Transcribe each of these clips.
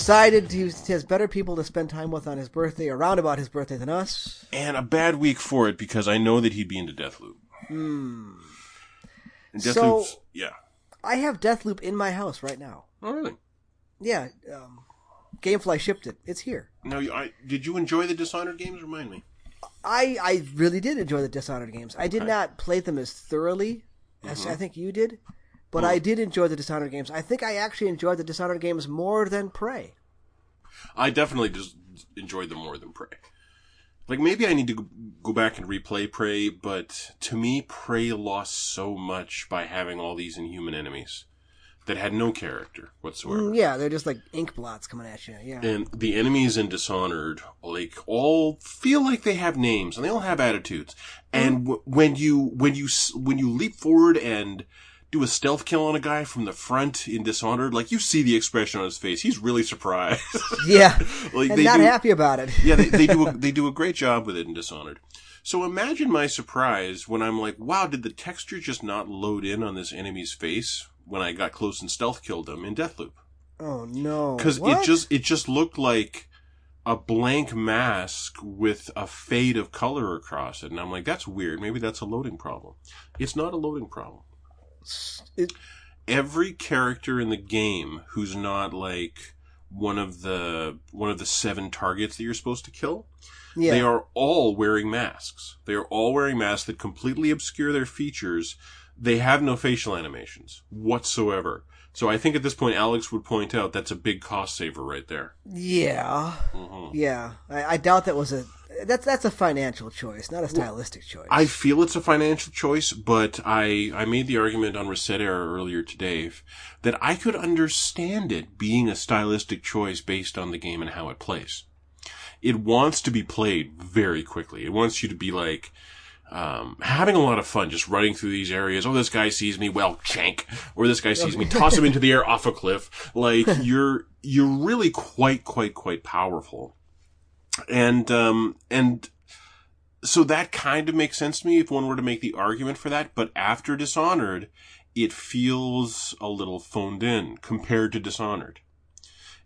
decided he has better people to spend time with on his birthday, around about his birthday, than us. And a bad week for it because I know that he'd be into Deathloop. Hmm. And So- yeah. I have Deathloop in my house right now. Oh, really? Yeah, um, Gamefly shipped it. It's here. Now, I, did you enjoy the Dishonored games? Remind me. I I really did enjoy the Dishonored games. I did not play them as thoroughly as Mm-hmm. I think you did, but I did enjoy the Dishonored games. I think I actually enjoyed the Dishonored games more than Prey. I definitely just enjoyed them more than Prey. Like maybe I need to go- back and replay Prey, but to me, Prey lost so much by having all these inhuman enemies that had no character whatsoever. Mm, yeah, they're just like ink blots coming at you. Yeah. And the enemies in Dishonored, like, all feel like they have names and they all have attitudes. And w- when you, when you, s- when you leap forward and do a stealth kill on a guy from the front in Dishonored, like, you see the expression on his face. He's really surprised. Yeah. like, and not do, happy about it. yeah, they, they do a, they do a great job with it in Dishonored. So imagine my surprise when I'm like, wow, did the texture just not load in on this enemy's face when I got close and stealth killed him in Deathloop? Oh no. because it just it just looked like a blank mask with a fade of color across it and i'm like that's weird maybe that's a loading problem it's not a loading problem It- every character in the game who's not like one of the one of the seven targets that you're supposed to kill yeah. they are all wearing masks they are all wearing masks that completely obscure their features they have no facial animations whatsoever so i think at this point alex would point out that's a big cost saver right there Yeah, Mhm. yeah. I, I doubt that was a that's that's a financial choice, not a stylistic choice. I feel it's a financial choice, but I I made the argument on Reset Error earlier today that I could understand it being a stylistic choice based on the game and how it plays. It wants to be played very quickly. It wants you to be like um, having a lot of fun just running through these areas. Oh, this guy sees me, well, chank. Or this guy sees me, toss him into the air off a cliff. Like you're you're really quite quite quite powerful, and um and so that kind of makes sense to me if one were to make the argument for that. But after Dishonored, it feels a little phoned in compared to Dishonored.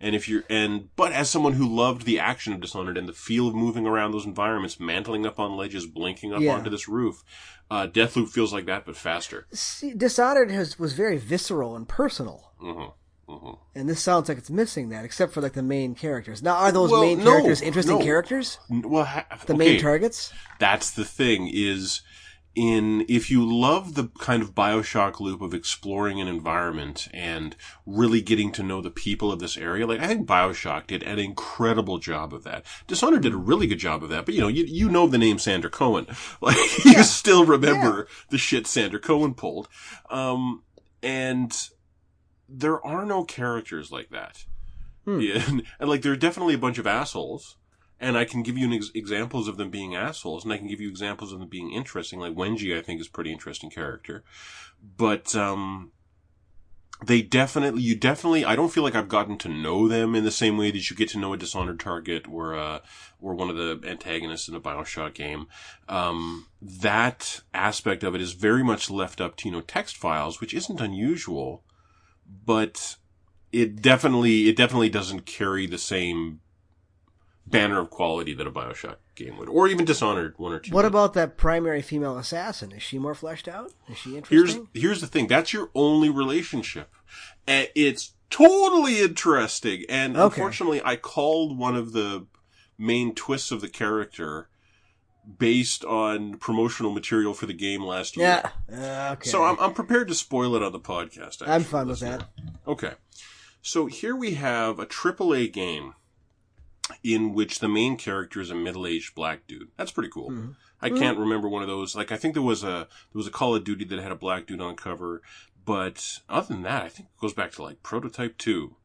And if you're, and, but as someone who loved the action of Dishonored and the feel of moving around those environments, mantling up on ledges, blinking up Yeah. onto this roof, uh, Deathloop feels like that, but faster. See, Dishonored has was very visceral and personal, hmm hmm and this sounds like it's missing that, except for like the main characters. Now, are those Well, main no, characters interesting no. characters? Well, ha- The okay. main targets? that's the thing is in if you love the kind of bioshock loop of exploring an environment and really getting to know the people of this area like i think bioshock did an incredible job of that dishonored did a really good job of that but you know you, you know the name sander cohen like you still remember the shit sander cohen pulled um and there are no characters like that Hmm. yeah, and, and like there are definitely a bunch of assholes and I can give you an ex- examples of them being assholes, and I can give you examples of them being interesting. Like Wenjie, I think is a pretty interesting character, but um, they definitely, you definitely, I don't feel like I've gotten to know them in the same way that you get to know a Dishonored target or uh, or one of the antagonists in a Bioshock game. Um, that aspect of it is very much left up to you know text files, which isn't unusual, but it definitely it definitely doesn't carry the same banner of quality that a Bioshock game would, or even Dishonored one or two. What would. about that primary female assassin? Is she more fleshed out? Is she Here's interesting? here's the thing. That's your only relationship, and it's totally interesting. And Okay. unfortunately, I called one of the main twists of the character based on promotional material for the game last year. yeah. Uh, okay. So I'm I'm prepared to spoil it on the podcast. I'm fine with listener. that. Okay. So here we have a AAA game in which the main character is a middle-aged black dude. That's pretty cool. Mhm. I can't remember one of those. Like I think there was a there was a Call of Duty that had a black dude on cover, but other than that, I think it goes back to like Prototype 2.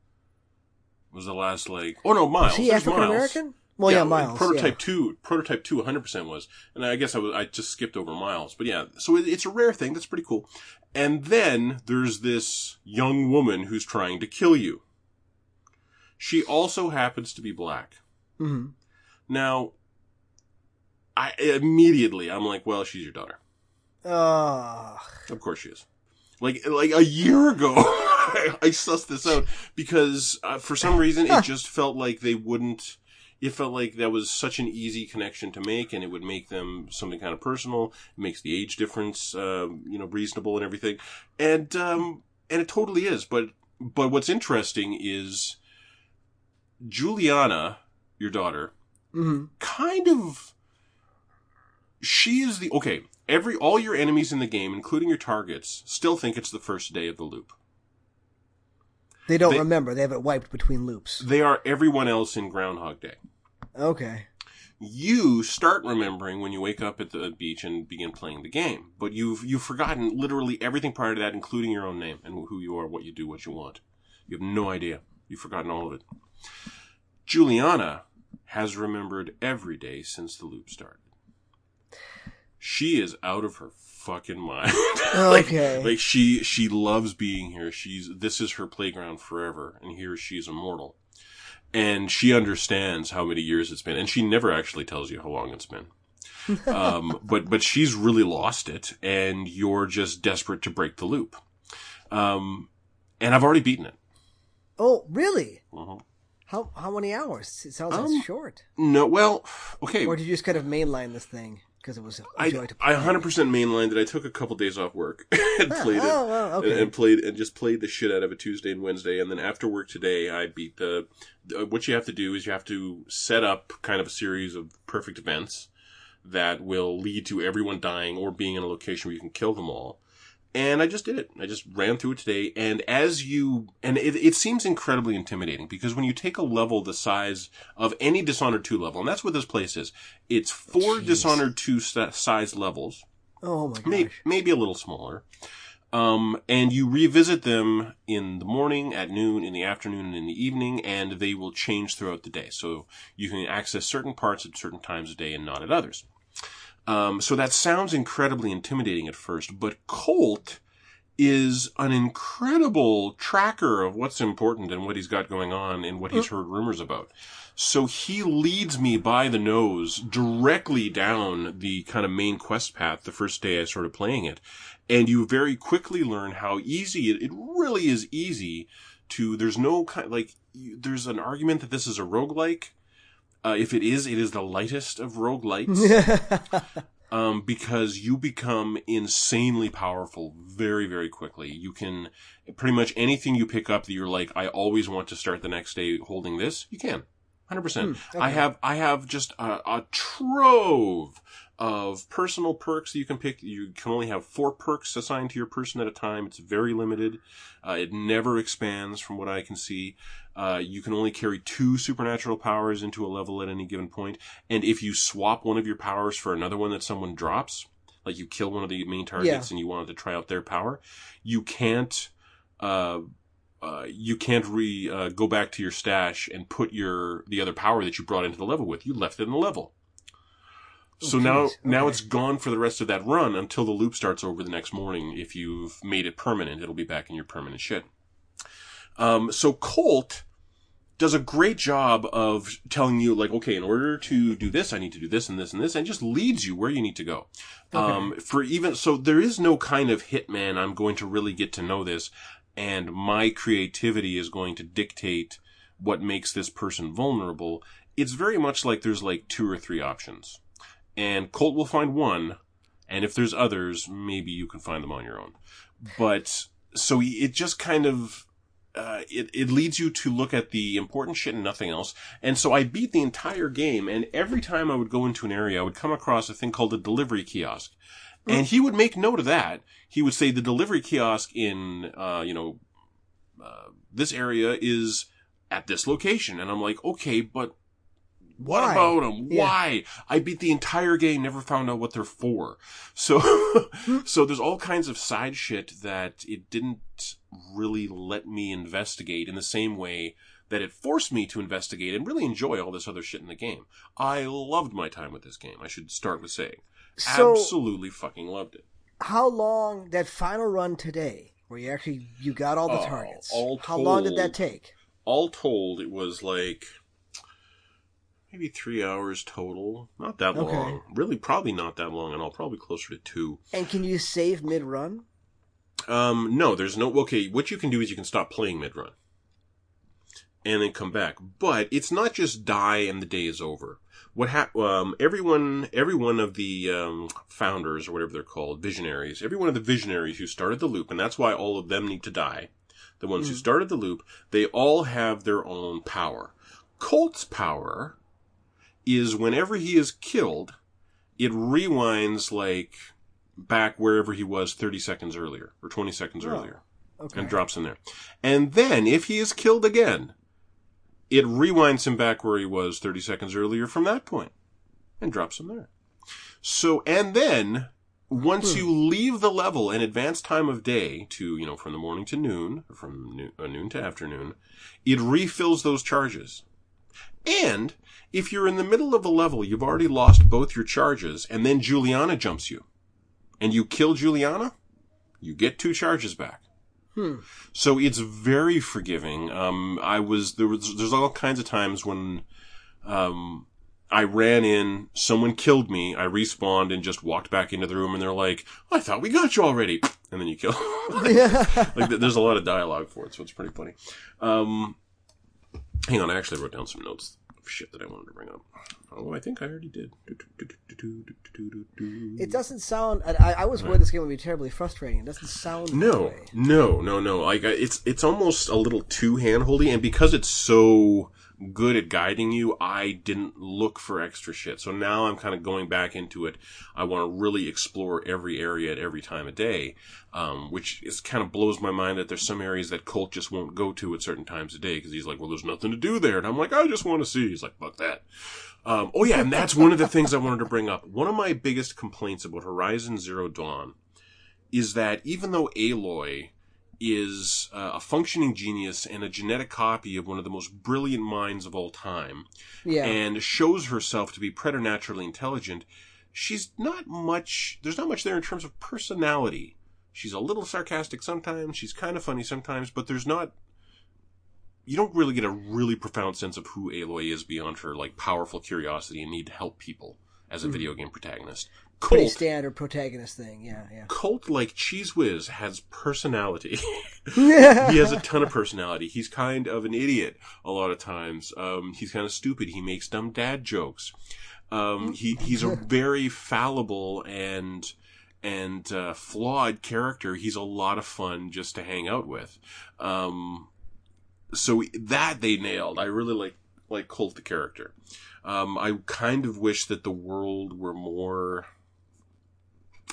Was the last like Oh no, Miles. Is he African American? Well, yeah, Miles. Prototype yeah. two, prototype two, 100 percent was, and I guess I was I just skipped over Miles, but yeah, so it, it's a rare thing. That's pretty cool. And then there's this young woman who's trying to kill you. She also happens to be black. Mhm. Now, I immediately I'm like, well, she's your daughter. Ugh. Of course she is. Like like a year ago, I, I sussed this out because uh, for some reason it just felt like they wouldn't. It felt like that was such an easy connection to make, and it would make them something kind of personal. It makes the age difference, uh, you know, reasonable and everything, and um, and it totally is. But but what's interesting is Juliana, your daughter, hmm kind of she is the okay every all your enemies in the game including your targets still think it's the first day of the loop They don't They- remember. They have it wiped between loops. they are everyone else in groundhog day Okay. you start remembering when you wake up at the beach and begin playing the game but you've you've forgotten literally everything prior to that including your own name and who you are what you do what you want you have no idea you've forgotten all of it juliana has remembered every day since the loop started she is out of her fucking mind like, Okay. like she she loves being here she's this is her playground forever and here she's immortal and she understands how many years it's been and she never actually tells you how long it's been um, but but she's really lost it and you're just desperate to break the loop um, and i've already beaten it Oh, really? Mhm. How how many hours? It sounds Um, like short. no well okay Or did you just kind of mainline this thing because it was a I, I 100% mainlined it. I took a couple days off work and Ah, played it. oh, okay. and, and played and just played the shit out of it Tuesday and Wednesday, and then after work today, I beat the- What you have to do is you have to set up kind of a series of perfect events that will lead to everyone dying or being in a location where you can kill them all. And I just did it. I just ran through it today. And as you, and it, it seems incredibly intimidating because when you take a level the size of any Dishonored 2 level, and that's what this place is, it's four Jeez. Dishonored 2 sta- size levels Oh my gosh. may, maybe a little smaller. Um, and you revisit them in the morning, at noon, in the afternoon, and in the evening, and they will change throughout the day. So you can access certain parts at certain times of day and not at others. Um, so that sounds incredibly intimidating at first, but Colt is an incredible tracker of what's important and what he's got going on and what he's heard rumors about. So he leads me by the nose directly down the kind of main quest path the first day I started playing it. And you very quickly learn how easy it, it really is easy to, there's no kind, like, there's an argument that this is a roguelike. Uh, if it is, it is the lightest of roguelites um, because you become insanely powerful very, very quickly. You can pretty much anything you pick up that you're like, I always want to start the next day holding this. You can, hundred percent. Hmm, I have, I have just a, a trove of personal perks that you can pick. You can only have four perks assigned to your person at a time. It's very limited. Uh, it never expands from what I can see. Uh, you can only carry two supernatural powers into a level at any given point. And if you swap one of your powers for another one that someone drops, like you kill one of the main targets and you wanted to try out their power, you can't, uh, uh, you can't re, uh, go back to your stash and put your, the other power that you brought into the level with. You left it in the level. So Oh, now, now Okay. it's gone for the rest of that run until the loop starts over the next morning. If you've made it permanent, it'll be back in your permanent shit. Um, so Colt does a great job of telling you, like, okay, in order to do this, I need to do this and this and this, and just leads you where you need to go. Um, for even, so there is no kind of hitman, I'm going to really get to know this, and my creativity is going to dictate what makes this person vulnerable. It's very much like there's like two or three options. And Colt will find one, and if there's others, maybe you can find them on your own. But, so it just kind of, uh, it, it leads you to look at the important shit and nothing else. And so I beat the entire game, and every time I would go into an area, I would come across a thing called a delivery kiosk. And he would make note of that. He would say the delivery kiosk in, uh, you know, uh, this area is at this location. And I'm like, okay, but what Why? about them? Yeah. Why? I beat the entire game, never found out what they're for. So, so there's all kinds of side shit that it didn't really let me investigate in the same way that it forced me to investigate and really enjoy all this other shit in the game. I loved my time with this game. I should start with saying, So- absolutely fucking loved it. How long that final run today, where you actually you got all the Oh, targets? all how long did that take? All told, it was like maybe three hours total. Not that Okay. long. Really, probably not that long at all. Probably closer to two. And can you save mid run? Um, no, there's no. Okay, what you can do is you can stop playing mid run, and then come back. But it's not just die and the day is over. What hap- um, everyone, every one of the um, founders or whatever they're called, visionaries, every one of the visionaries who started the loop, and that's why all of them need to die. The ones who started the loop, they all have their own power. Colt's power is whenever he is killed, it rewinds like back wherever he was 30 seconds earlier or 20 seconds Oh, earlier Okay. and drops in there. And then if he is killed again, it rewinds him back where he was 30 seconds earlier from that point and drops him there. So, and then once you leave the level and advance time of day to, you know, from the morning to noon, or from noon, uh, noon to afternoon, it refills those charges. And if you're in the middle of a level, you've already lost both your charges, and then Juliana jumps you, and you kill Juliana, you get two charges back. Hmm. So it's very forgiving. Um, I was there was there's all kinds of times when um, I ran in, someone killed me, I respawned and just walked back into the room, and they're like, "I thought we got you already," and then you kill. like th- there's a lot of dialogue for it, so it's pretty funny. Um, hang on, I actually wrote down some notes of shit that I wanted to bring up. Oh, I think I already did. It doesn't sound. I, I- I was worried this game would be terribly frustrating. It doesn't sound. No, no, no, no. Like it's it's almost a little too handholdy, and because it's so good at guiding you, I didn't look for extra shit. So now I'm kind of going back into it. I want to really explore every area at every time of day, um, which is kind of blows my mind that there's some areas that Colt just won't go to at certain times of day because he's like, well, there's nothing to do there, and I'm like, I just want to see. He's like, fuck that. Um, oh yeah, and that's one of the things I wanted to bring up. One of my biggest complaints about Horizon Zero Dawn is that even though Aloy is uh, a functioning genius and a genetic copy of one of the most brilliant minds of all time, Yeah. and shows herself to be preternaturally intelligent, she's not much, there's not much there in terms of personality. She's a little sarcastic sometimes, she's kind of funny sometimes, but there's not, you don't really get a really profound sense of who Aloy is beyond her, like, powerful curiosity and need to help people as a video game protagonist. Pretty Colt, standard protagonist thing. Yeah, yeah. Colt, like Cheez Whiz, has personality. he has a ton of personality. He's kind of an idiot a lot of times. Um, he's kind of stupid. He makes dumb dad jokes. Um, he he's a very fallible and and uh, flawed character. He's a lot of fun just to hang out with. Um, so that they nailed. I really like like Colt the character. Um, I kind of wish that the world were more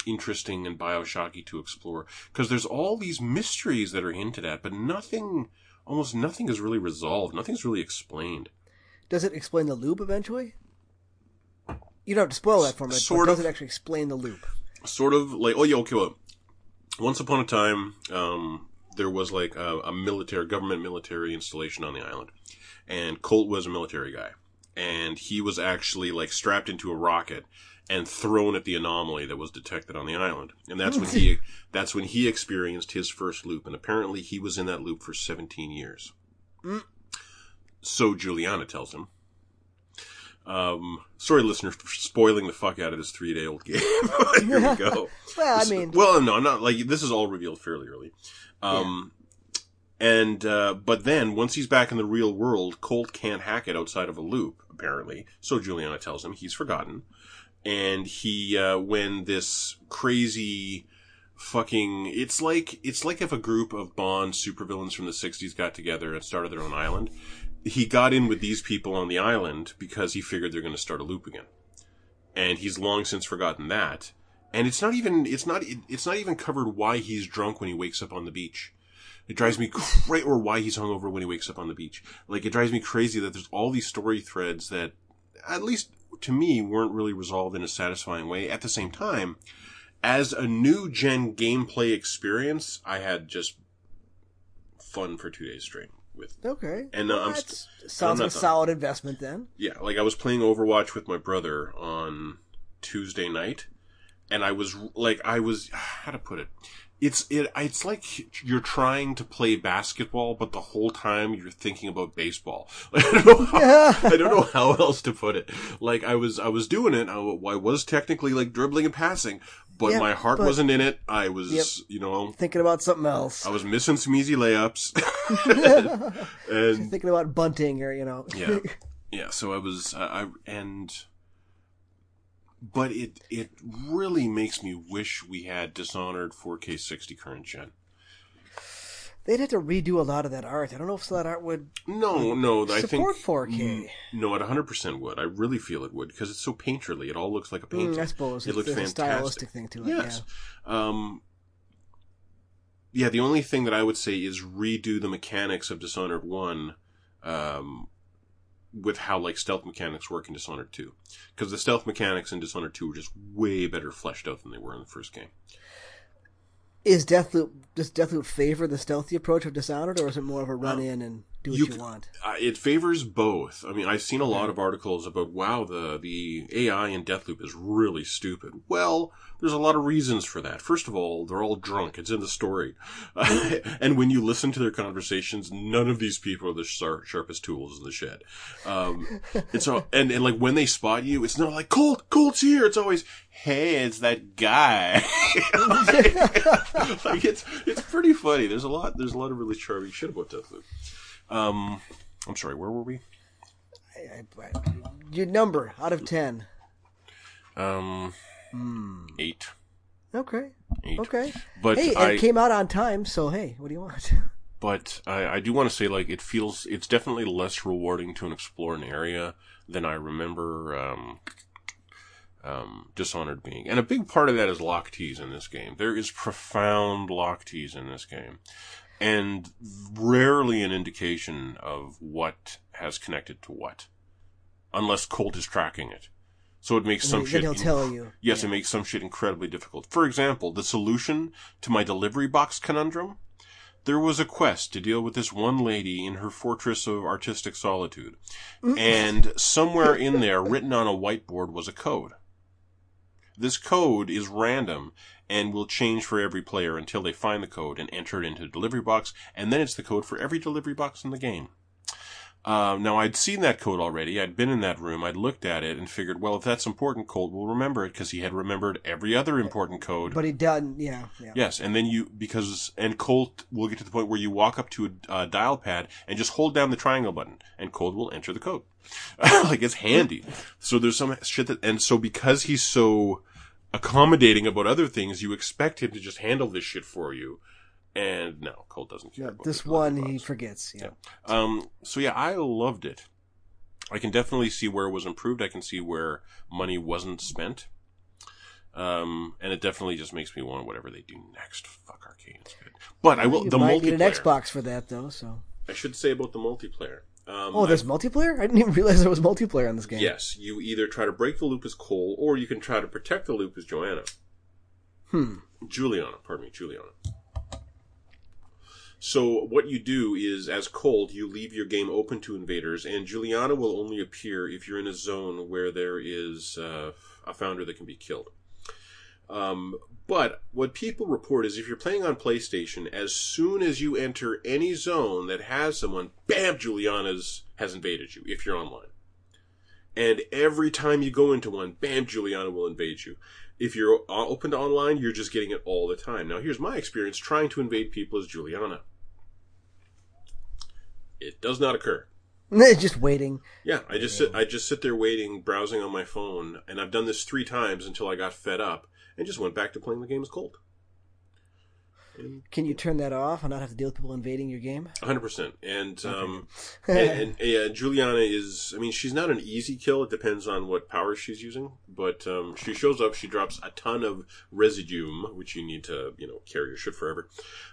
interesting and Bioshocky to explore because there's all these mysteries that are hinted at, but nothing, almost nothing is really resolved. Nothing's really explained. Does it explain the loop eventually? You don't have to spoil that for me, Sort but does of. it actually explain the loop? Sort of like, oh yeah, okay, well, once upon a time, um, there was like a, a military, government military installation on the island, and Colt was a military guy, and he was actually like strapped into a rocket and thrown at the anomaly that was detected on the island, and that's when he that's when he experienced his first loop, and apparently he was in that loop for 17 years. Mm. So Juliana tells him. Um, sorry, listener, for spoiling the fuck out of this three day old game. Here we go. Well, I mean, well, no, not like this is all revealed fairly early. Um, and uh, but then once he's back in the real world, Colt can't hack it outside of a loop apparently. So Juliana tells him he's forgotten, and he uh, when this crazy fucking it's like it's like if a group of Bond supervillains from the '60s got together and started their own island. He got in with these people on the island because he figured they're going to start a loop again, and he's long since forgotten that and it's not even it's not it's not even covered why he's drunk when he wakes up on the beach. It drives me crazy, or why he's hungover when he wakes up on the beach. Like it drives me crazy that there's all these story threads that, at least to me, weren't really resolved in a satisfying way. At the same time, as a new gen gameplay experience, I had just fun for two days straight with okay. And, uh, Well, I'm st- sounds like a done. solid investment then. yeah, like I was playing Overwatch with my brother on Tuesday night, and I was like, I was how to put it. It's it. It's like you're trying to play basketball, but the whole time you're thinking about baseball. I don't know. How, I don't know how else to put it. Like I was, I was doing it. I, I was technically like dribbling and passing, but Yeah, my heart but- wasn't in it. I was, Yep. you know, Thinking about something else. I was missing some easy layups, and Thinking about bunting or you know. yeah, yeah. So I was, uh, I and, but it it really makes me wish we had Dishonored 4K 60 current gen. They'd have to redo a lot of that art. I don't know if that art would No, no, I think support 4K. Mm, No, it 100% would. I really feel it would because it's so painterly. It all looks like a painting. Mm, I suppose it it's, looks there's a fantastic. stylistic thing to it. Yes. Um, yeah, the only thing that I would say is redo the mechanics of Dishonored 1 um, with how like stealth mechanics work in Dishonored 2. Because the stealth mechanics in Dishonored 2 were just way better fleshed out than they were in the first game. Is Deathloop does Deathloop favor the stealthy approach of Dishonored, or is it more of a run um, in and do what you you, want? Uh, it favors both. I mean, I've seen a lot of articles about wow, the the AI in Deathloop is really stupid. Well, there's a lot of reasons for that. First of all, they're all drunk. It's in the story, and when you listen to their conversations, none of these people are the sharp, sharpest tools in the shed. Um, it's all, and and like when they spot you, it's not like Colt, Colt's here. It's always hey, it's that guy. like it's it's pretty funny. There's a lot. There's a lot of really charming shit about Deathloop. Um, I'm sorry, where were we? I, I, your number out of ten. Um, Hmm. eight. Okay. Eight. Okay. But hey, I, it came out on time, so hey, what do you want? but I, I do want to say, like, it feels, it's definitely less rewarding to an explore an area than I remember, um, um, Dishonored being. And a big part of that is lock teas in this game. There is profound lock teas in this game. And rarely an indication of what has connected to what. Unless Colt is tracking it. So it makes some then shit. he'll tell you. Yes, it makes some shit incredibly difficult. For example, the solution to my delivery box conundrum, there was a quest to deal with this one lady in her fortress of artistic solitude. Mm. And somewhere in there, written on a whiteboard, was a code. This code is random and will change for every player until they find the code and enter it into the delivery box, and then it's the code for every delivery box in the game. Uh, now I'd seen that code already. I'd been in that room. I'd looked at it and figured, well, if that's important, Colt will remember it because he had remembered every other important code. But he doesn't. Yeah. Yeah. Yes, and then you because and Colt will get to the point where you walk up to a uh, dial pad and just hold down the triangle button, and Colt will enter the code. like it's handy. So there's some shit that, and so because he's so accommodating about other things, you expect him to just handle this shit for you. And no, Colt doesn't care. Yeah, this one he forgets. Yeah. Um, so yeah, I loved it. I can definitely see where it was improved. I can see where money wasn't spent. Um, and it definitely just makes me want whatever they do next. Fuck Arkane, it's good. But I will you the might need an. Xbox for that though. So. I should say about the multiplayer. Um, Oh, there's multiplayer. I didn't even realize there was multiplayer in this game. yes, you either try to break the loop as Colt, or you can try to protect the loop as Joanna. Hmm. Juliana, pardon me, Juliana. So what you do is, as Colt, you leave your game open to invaders, and Juliana will only appear if you're in a zone where there is uh, a founder that can be killed. Um, but what people report is if you're playing on PlayStation, as soon as you enter any zone that has someone, bam, Juliana's has invaded you if you're online. And every time you go into one, bam, Juliana will invade you. If you're open to online, you're just getting it all the time. Now, here's my experience trying to invade people as Juliana. It does not occur. just waiting. Yeah, I just sit, I just sit there waiting, browsing on my phone, and I've done this three times until I got fed up and just went back to playing the game as Colt. Can you turn that off and not have to deal with people invading your game? 100%. And, um, and, and yeah, Juliana is, I mean, she's not an easy kill. It depends on what powers she's using. But um, she shows up, she drops a ton of residuum, which you need to, you know, carry your shit forever.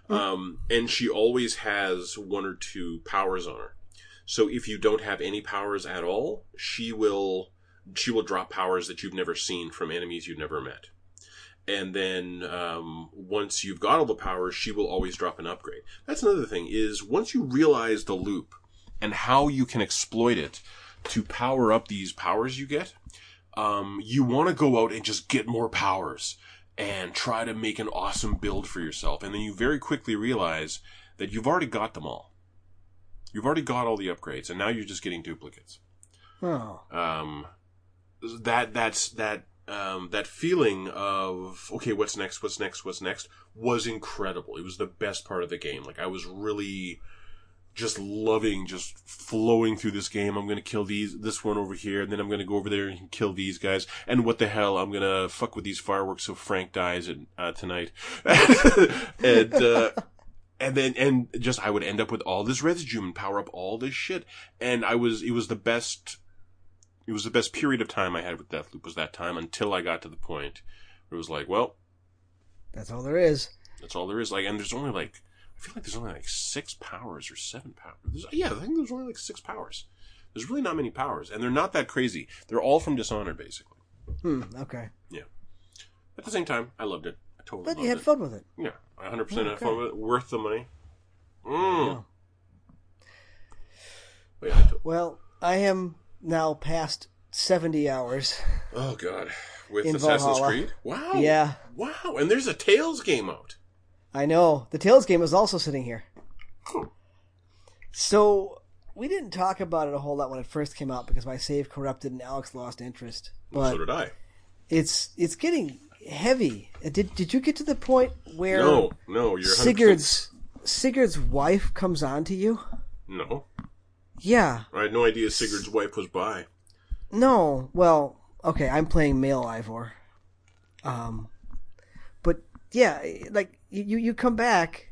Um, and she always has one or two powers on her. So if you don't have any powers at all, she will she will drop powers that you've never seen from enemies you've never met. And then um, once you've got all the powers, she will always drop an upgrade. That's another thing is once you realize the loop and how you can exploit it to power up these powers you get. um, you want to go out and just get more powers and try to make an awesome build for yourself. And then you very quickly realize that you've already got them all. You've already got all the upgrades, and now you're just getting duplicates. Oh. Um, that that's that um, that feeling of okay, what's next? What's next? What's next? Was incredible. It was the best part of the game. Like I was really just loving just flowing through this game. I'm gonna kill these this one over here, and then I'm gonna go over there and kill these guys. And what the hell? I'm gonna fuck with these fireworks so Frank dies uh, tonight. and uh, and then and just I would end up with all this residue and power up all this shit. And I was it was the best. It was the best period of time I had with Deathloop was that time until I got to the point where it was like, well, That's all there is. that's all there is. Like, and there's only like, I feel like there's only like six powers or seven powers. There's, yeah, I think there's only like six powers. There's really not many powers, and they're not that crazy. They're all from Dishonored, basically. Hmm. Okay. Yeah. At the same time, I loved it. I totally But you had it. fun with it. Yeah, 100 percent had fun with it. Worth the money. Mm. Yeah. Wait, I to- Well, I am now past seventy hours. oh god, with In Assassin's Valhalla. Creed. Wow. Yeah. Wow, and there's a Tales game out. I know. The Tales game is also sitting here. Huh. So we didn't talk about it a whole lot when it first came out because my save corrupted and Alex lost interest. But so did I. it's it's getting heavy. Uh, Did did you get to the point where No, no, you're 100%. Sigurd's Sigurd's wife comes on to you? No, Yeah. I had no idea Sigurd's wife was by. No. Well, okay, I'm playing male Eivor. Um but yeah, like you you come back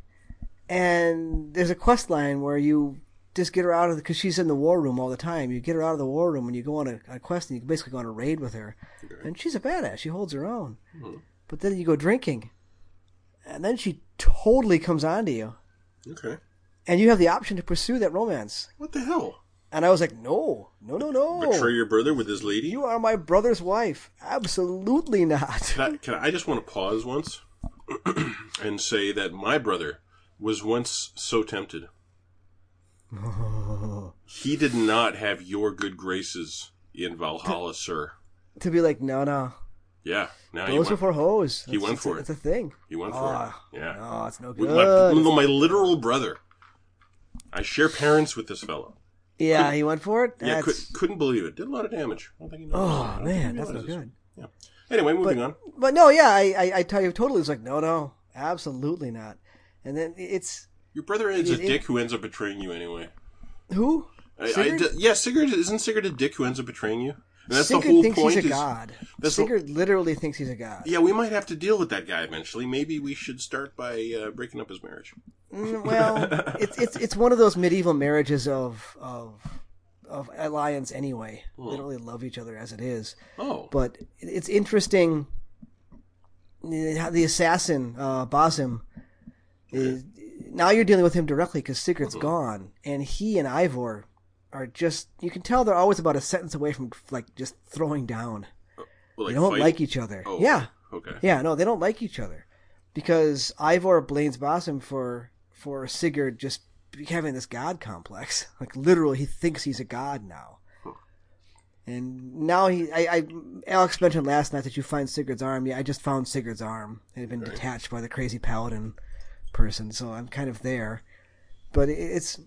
and there's a quest line where you just get her out of the because she's in the war room all the time. You get her out of the war room and you go on a, a quest and you basically go on a raid with her, and she's a badass. She holds her own. But then you go drinking, and then she totally comes on to you, Okay. And you have the option to pursue that romance. What the hell? And I was like, no, no, no, no. Betray your brother with his lady? You are my brother's wife. Absolutely not. Can I, can I just want to pause once and say that my brother was once so tempted. He did not have your good graces in Valhalla, sir. to be like, no, no. Yeah, now he Those went, before hoes. He went for it. It's a thing. he went for Ah, it. Yeah. No, it's no good. my, no, my literal brother. I share parents with this fellow. yeah, he went for it. Yeah, could, couldn't believe it. Did a lot of damage. I don't think he. Oh, I oh man, that's no good. Yeah. Anyway, moving on. But no, yeah, I, I, I tell you, totally was like, no, no, absolutely not. And then it's Your brother is It- a it- dick who ends up betraying you anyway. who? I, I, Sigurd? yeah, Sigurd isn't Sigurd a dick who ends up betraying you? And that's Sigurd the whole thinks point. he's a is, god. Sigurd literally thinks he's a god. Yeah, we might have to deal with that guy eventually. Maybe we should start by uh, breaking up his marriage. Mm, well, it's it's it's one of those medieval marriages of of of alliance anyway. They don't really love each other as it is. Oh, But it's interesting. How the assassin uh, Basim is now you're dealing with him directly because Sigurd's Mm-hmm. gone, and he and Eivor are just you can tell they're always about a sentence away from like just throwing down. well, They don't fight? like each other. Oh, Yeah, Okay. yeah, no, they don't like each other because Eivor blames Basim for for Sigurd just having this god complex. Like literally, he thinks he's a god now. And now he, I, I, Alex mentioned last night that you find Sigurd's arm. Yeah, I just found Sigurd's arm. It had been detached by the crazy paladin person, so I'm kind of there. But it's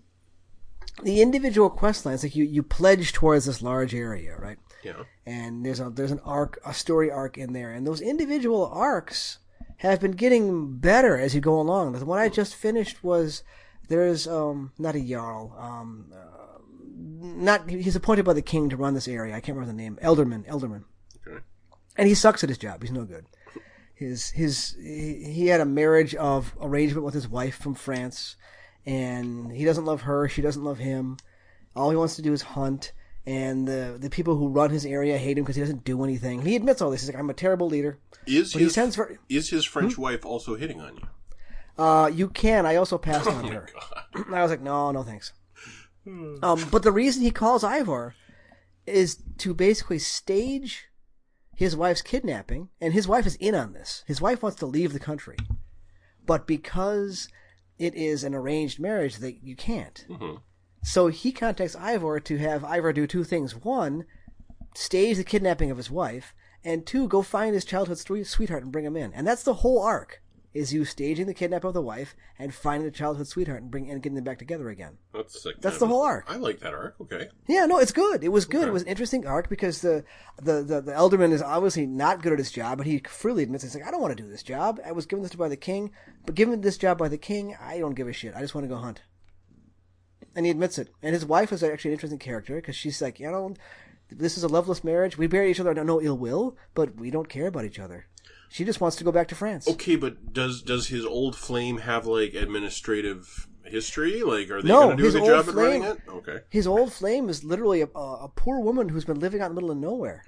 the individual quest lines. Like you, you pledge towards this large area, right? Yeah. and there's a there's an arc a story arc in there and those individual arcs have been getting better as you go along the one i just finished was there's um not a jarl um uh, not he's appointed by the king to run this area i can't remember the name ealdorman ealdorman Okay. and he sucks at his job he's no good his his he, he had a marriage of arrangement with his wife from france and he doesn't love her she doesn't love him all he wants to do is hunt and the the people who run his area hate him because he doesn't do anything. He admits all this. He's like, I'm a terrible leader. Is But he his sends for is his French wife also hitting on you? uh, you can. I also passed on Oh my her. god. I was like, no, no thanks. um, but the reason he calls Eivor is to basically stage his wife's kidnapping, and his wife is in on this. His wife wants to leave the country, but because it is an arranged marriage, that you can't. Mhm. So he contacts Eivor to have Eivor do two things. One, stage the kidnapping of his wife, and two, go find his childhood sweetheart and bring him in. And that's the whole arc: is you staging the kidnap of the wife and finding the childhood sweetheart and bring and getting them back together again. That's like That's the whole arc. I like that arc. Okay. Yeah, no, it's good. It was good. Okay. It was an interesting arc because the, the, the, the ealdorman is obviously not good at his job, but he freely admits he's like, I don't want to do this job. I was given this job by the king, but given this job by the king, I don't give a shit. I just want to go hunt. And he admits it. And his wife is actually an interesting character because she's like, you know, this is a loveless marriage. We bear each other no ill will, but we don't care about each other. She just wants to go back to France. Okay, but does does his old flame have like administrative history? Like, are they No, going to do a good job at running it? Okay. His old flame is literally a, a, poor woman who's been living out in the middle of nowhere.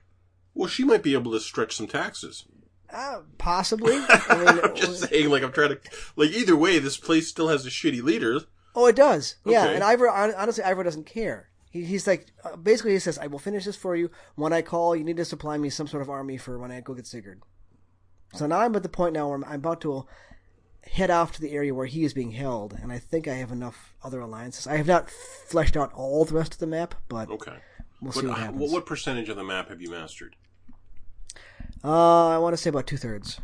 Well, she might be able to stretch some taxes. Uh, possibly. I mean, I'm just saying, like, I'm trying to, like, either way, this place still has a shitty leader. Oh, it does. Yeah, and Eivor honestly, Eivor doesn't care. He, he's like, uh, basically, he says, "I will finish this for you when I call. You need to supply me some sort of army for when I go get Sigurd." So now I'm at the point now where I'm, I'm about to head off to the area where he is being held, and I think I have enough other alliances. I have not fleshed out all the rest of the map, but Okay. we'll But see what happens. what, what percentage of the map have you mastered? Uh, I want to say about two thirds.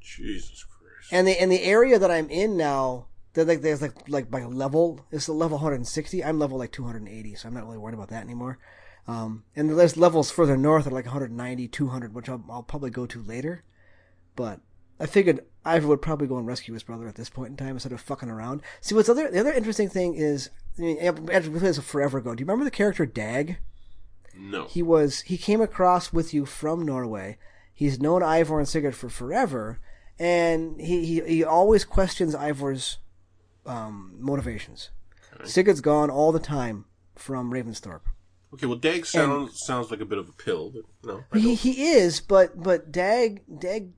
Jesus Christ. And the and the area that I'm in now, they're like there's like like by level is a level 160. I'm level like 280, so I'm not really worried about that anymore. Um, and there's levels further north at like 190, 200, which I'll, I'll probably go to later. But I figured Eivor would probably go and rescue his brother at this point in time instead of fucking around. See, what's other the other interesting thing is, I mean, we played this forever ago. Do you remember the character Dag? no. He was he came across with you from Norway. He's known Eivor and Sigurd for forever, and he he, he always questions Eivor's um, motivations. Sigurd's gone all the time from Ravensthorpe. Okay, well, Dag sounds sounds like a bit of a pill, but no. He he is, but but Dag Dag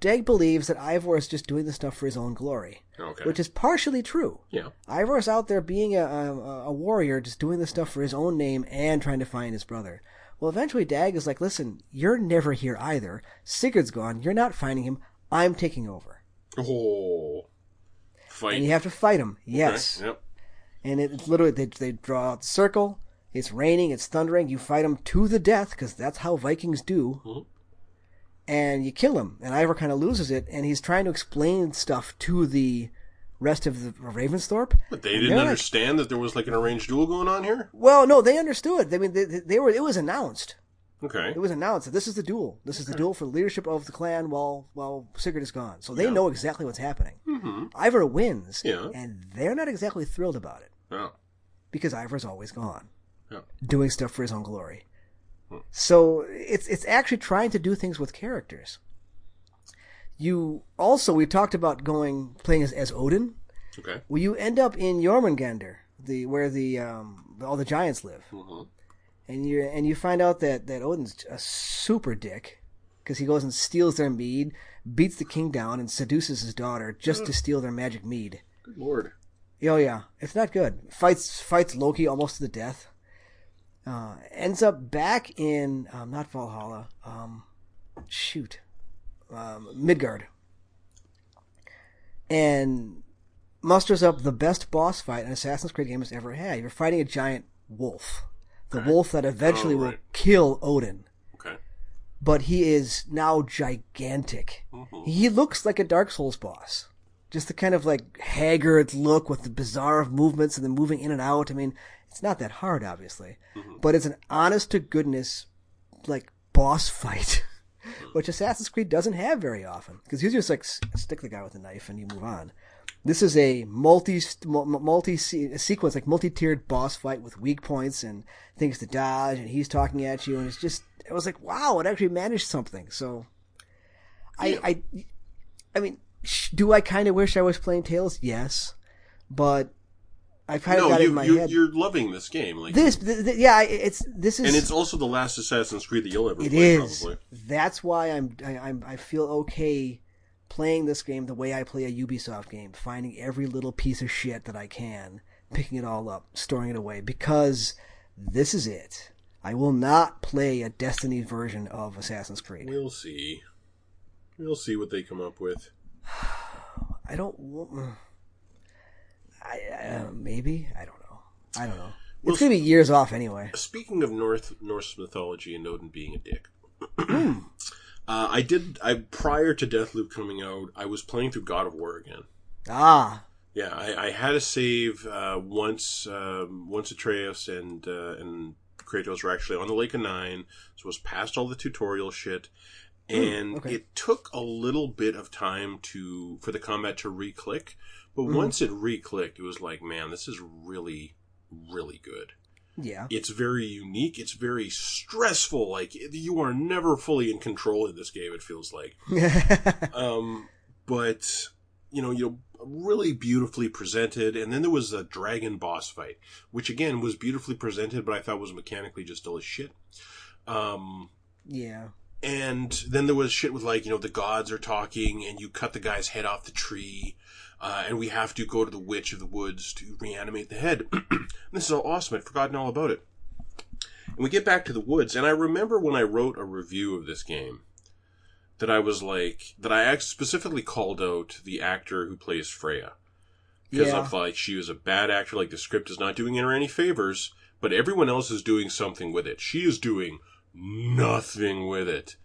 Dag believes that Eivor is just doing the stuff for his own glory, Okay. which is partially true. yeah. Eivor is out there being a, a, a warrior, just doing the stuff for his own name and trying to find his brother. Well, eventually Dag is like, listen, you're never here either. Sigurd's gone. You're not finding him. I'm taking over. Oh. Fight. And you have to fight him. Okay, Yes. Yep. And it, it's literally, they, they draw out the circle. It's raining. It's thundering. You fight him to the death because that's how Vikings do. Mhm. And you kill him. And Eivor kind of loses it. And he's trying to explain stuff to the rest of the Ravensthorpe. But they didn't they're like- understand that there was like an arranged duel going on here? Well, no, they understood. I mean, they, they were. It was announced. Okay. It was announced that this is the duel. This is the duel for the leadership of the clan while while Sigurd is gone. So they Yeah. know exactly what's happening. Mm-hmm. Eivor wins, Yeah. and they're not exactly thrilled about it Oh. because Eivor's always gone, Yeah. doing stuff for his own glory. Hmm. So it's it's actually trying to do things with characters. You also we talked about going playing as, as Odin. Okay. Well, you end up in Jormungandr, the where the um, all the giants live. Mm-hmm. and you and you find out that that Odin's a super dick because he goes and steals their mead, beats the king down, and seduces his daughter just to steal their magic mead. Good lord. Oh yeah, it's not good. Fights fights Loki almost to the death. Uh, ends up back in um, not Valhalla. Um, shoot, um, Midgard, and musters up the best boss fight an Assassin's Creed game has ever had. You're fighting a giant wolf, the Okay. wolf that eventually Oh, will kill Odin. Okay. But he is now gigantic. Mhm. He looks like a Dark Souls boss. Just the kind of like haggard look with the bizarre movements and the moving in and out. I mean, it's not that hard, obviously, mm-hmm. but it's an honest to goodness like boss fight, which Assassin's Creed doesn't have very often because you just like stick the guy with a knife and you move on. This is a multi multi sequence, like multi tiered boss fight with weak points and things to dodge, and he's talking at you, and it's just it was like wow, it actually managed something. So, I I I mean, do I kind of wish I was playing Tales? Yes, but I kind of No, got it you, in my you're, head. you're loving this game, like, This, th- th- yeah, it's this is and it's also the last Assassin's Creed that you'll ever It play, is. probably. That's why I'm I, I'm I feel okay playing this game the way I play a Ubisoft game, finding every little piece of shit that I can, picking it all up, storing it away because this is it. I will not play a Destiny version of Assassin's Creed. We'll see. We'll see what they come up with. I don't. wa- I, I uh, maybe I don't know. I don't know. it's gonna be years off anyway. Speaking of North Norse mythology and Odin being a dick, uh, I did. I prior to Deathloop coming out, I was playing through God of War again. Ah, Yeah, I, I had a save uh, once. Um, once Atreus and uh, and Kratos were actually on the Lake of Nine, so it was past all the tutorial shit, and okay. it took a little bit of time to for the combat to re-click. But once it re-clicked, it was like, man, this is really, really good. yeah. It's very unique. It's very stressful. Like you are never fully in control in this game. It feels like. Um, but you know, you know, really beautifully presented. And then there was a dragon boss fight, which again was beautifully presented, but I thought was mechanically just dull as shit. Um, yeah. And then there was shit with like, you know, the gods are talking and you cut the guy's head off the tree. Uh, and we have to go to the witch of the woods to reanimate the head. and this is all awesome. I'd forgotten all about it. And we get back to the woods, and I remember when I wrote a review of this game that I was like, that I specifically called out the actor who plays Freya. Because Yeah. I thought like, she was a bad actor, like the script is not doing her any favors, but everyone else is doing something with it. She is doing nothing with it.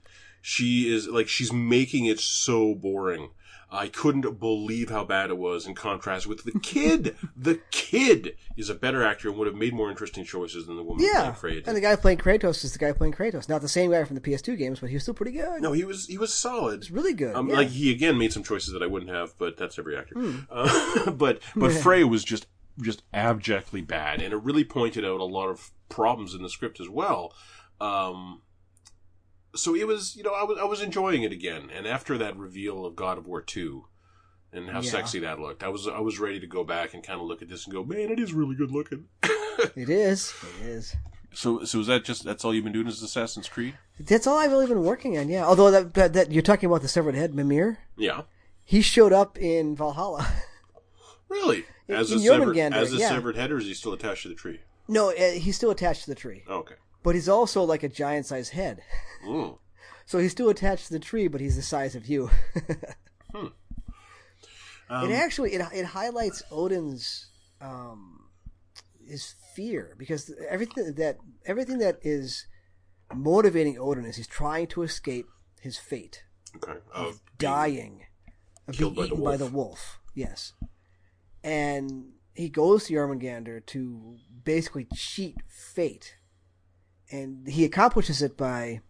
She is like she's making it so boring. I couldn't believe how bad it was in contrast with the kid. the kid is a better actor and would have made more interesting choices than the woman Yeah. playing did. And the guy playing Kratos is the guy playing Kratos. Not the same guy from the PS2 games, but he was still pretty good. no, he was he was solid. Really good. Um, yeah. Like he again made some choices that I wouldn't have, but that's every actor. Hmm. Uh, but but Frey was just just abjectly bad, and it really pointed out a lot of problems in the script as well. Um, so it was, you know, I was I was enjoying it again, and after that reveal of God of War two. And how Yeah. sexy that looked! I was I was ready to go back and kind of look at this and go, man, it is really good looking. it is. It is. so so is that just that's all you've been doing is Assassin's Creed? That's all I've really been working on. Yeah. Although that that, that you're talking about the severed head Mimir, Yeah, he showed up in Valhalla. really. As In a severed as a yeah. severed head, or is he still attached to the tree? no, uh, he's still attached to the tree, Oh, okay. But he's also like a giant-sized head. Mm. So he's still attached to the tree, but he's the size of you. Um, it actually it, it highlights Odin's um, his fear because everything that everything that is motivating Odin is he's trying to escape his fate Okay. Of dying of being by the eaten by the wolf. Yes, and he goes to Jormungandr to basically cheat fate, and he accomplishes it by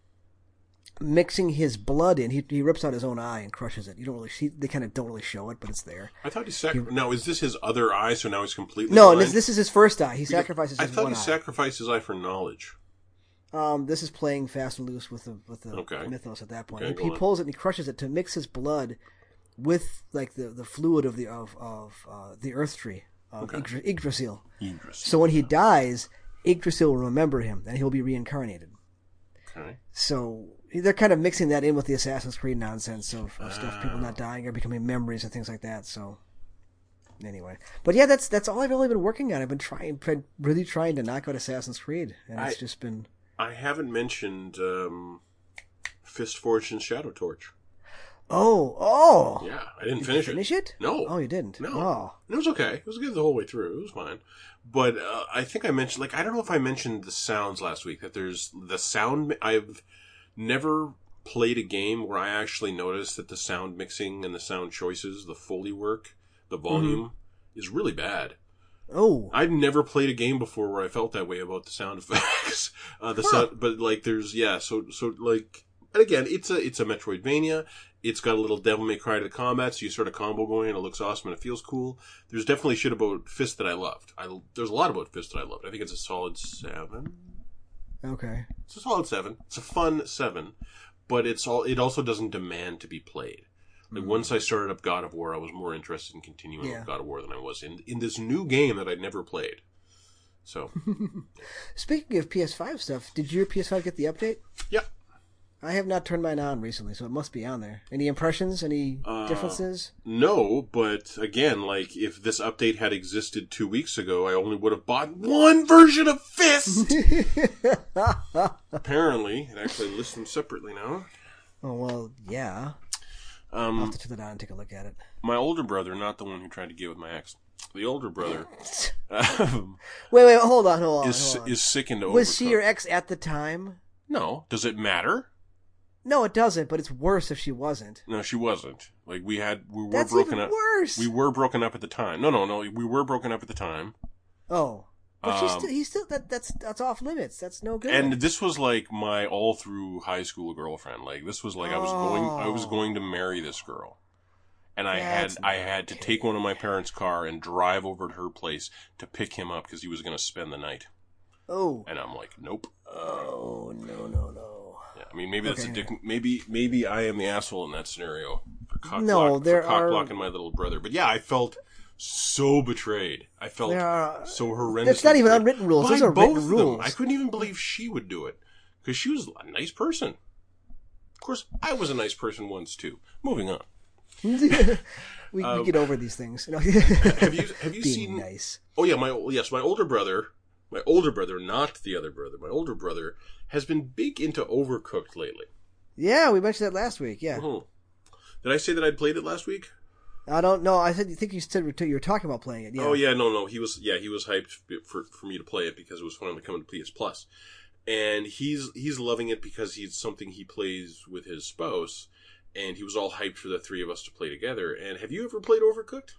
mixing his blood in. He, he rips out his own eye and crushes it. You don't really see. They kind of don't really show it, but it's there. I thought he sac- Now is this his other eye? So now he's completely No, this, this is his first eye. He Because sacrifices I thought he eye. sacrificed his eye for knowledge. um, this is playing fast and loose with the with the Okay. mythos at that point. Okay, he, he pulls it and he crushes it to mix his blood with like the, the fluid of the of of uh, the earth tree of Okay. Yggdra- Yggdrasil. So when he dies, Yggdrasil will remember him and he'll be reincarnated. Okay. So they're kind of mixing that in with the Assassin's Creed nonsense of, of stuff, people Ah. not dying or becoming memories and things like that. So anyway, but yeah, that's that's all I've really been working on. I've been trying, been really trying to knock out Assassin's Creed, and it's I- just been I haven't mentioned um, Fist Forged in Shadow Torch. Oh oh. Yeah, I didn't Did finish, you finish it. it? No. Oh, you didn't. No. Oh. It was okay. It was good the whole way through. It was fine. But uh, I think I mentioned, like, I don't know if I mentioned the sounds last week, that there's the sound. I've never played a game where I actually noticed that the sound mixing and the sound choices, the Foley work, the volume, is really bad. Oh. I've never played a game before where I felt that way about the sound effects. uh, the Huh. sound, but like, there's yeah. So so like, and again, it's a it's a Metroidvania. It's got a little Devil May Cry to the combat, so you sort of combo going, and it looks awesome and it feels cool. There's definitely shit about Fist that I loved. I there's a lot about Fist that I loved. I think it's a solid seven. Okay. It's a solid seven. It's a fun seven, but it's all. It also doesn't demand to be played. Like once I started up God of War, I was more interested in continuing Yeah. with God of War than I was in in this new game that I'd never played. So Speaking of PS5 stuff, did your PS5 get the update? yeah, I have not turned mine on recently, so it must be on there. Any impressions? Any Uh, differences? no, but again, like if this update had existed two weeks ago, I only would have bought one version of Fist. Apparently, it actually lists them separately now. oh well, yeah. I'll have Um, to turn it on and take a look at it. my older brother, not the one who tried to get with my ex, the older brother, um, Wait, wait, hold on, hold on. is hold on. is sick into Was she your ex at the time? No, does it matter? No, it doesn't. But it's worse if she wasn't. No, she wasn't. Like we had, we were That's broken even up. worse. We were broken up at the time. No, no, no. We were broken up at the time. Oh, but she's Um, still, he's still that that's that's off limits. That's no good. And this was like my all through high school girlfriend. Like this was like I was going I was Oh. going to marry this girl. And I That's had I had to take one of my parents' car and drive over to her place to pick him up because he was going to spend the night. oh, And I'm like, nope. oh no no no. I mean, maybe that's a dick. Maybe maybe I am the asshole in that scenario for cock No, block, there for cock are- blocking my little brother. But yeah, I felt so betrayed. I felt are- so horrendous. It's not even unwritten rules. Those are both written rules. I couldn't even believe she would do it because she was a nice person. Of course, I was a nice person once too. Moving on. we, we Um, get over these things. Have you have you Being seen? nice? Oh yeah, my yes, my older brother, my older brother, not the other brother. My older brother has been big into Overcooked lately. Yeah, we mentioned that last week. Yeah, Mhm. Did I say that I'd played it last week? I don't know. I said you think you said you were talking about playing it. Yeah. Oh yeah, no, no. He was yeah, he was hyped for for me to play it because it was finally coming to PS Plus, and he's he's loving it because he's something he plays with his spouse, and he was all hyped for the three of us to play together. And have you ever played Overcooked?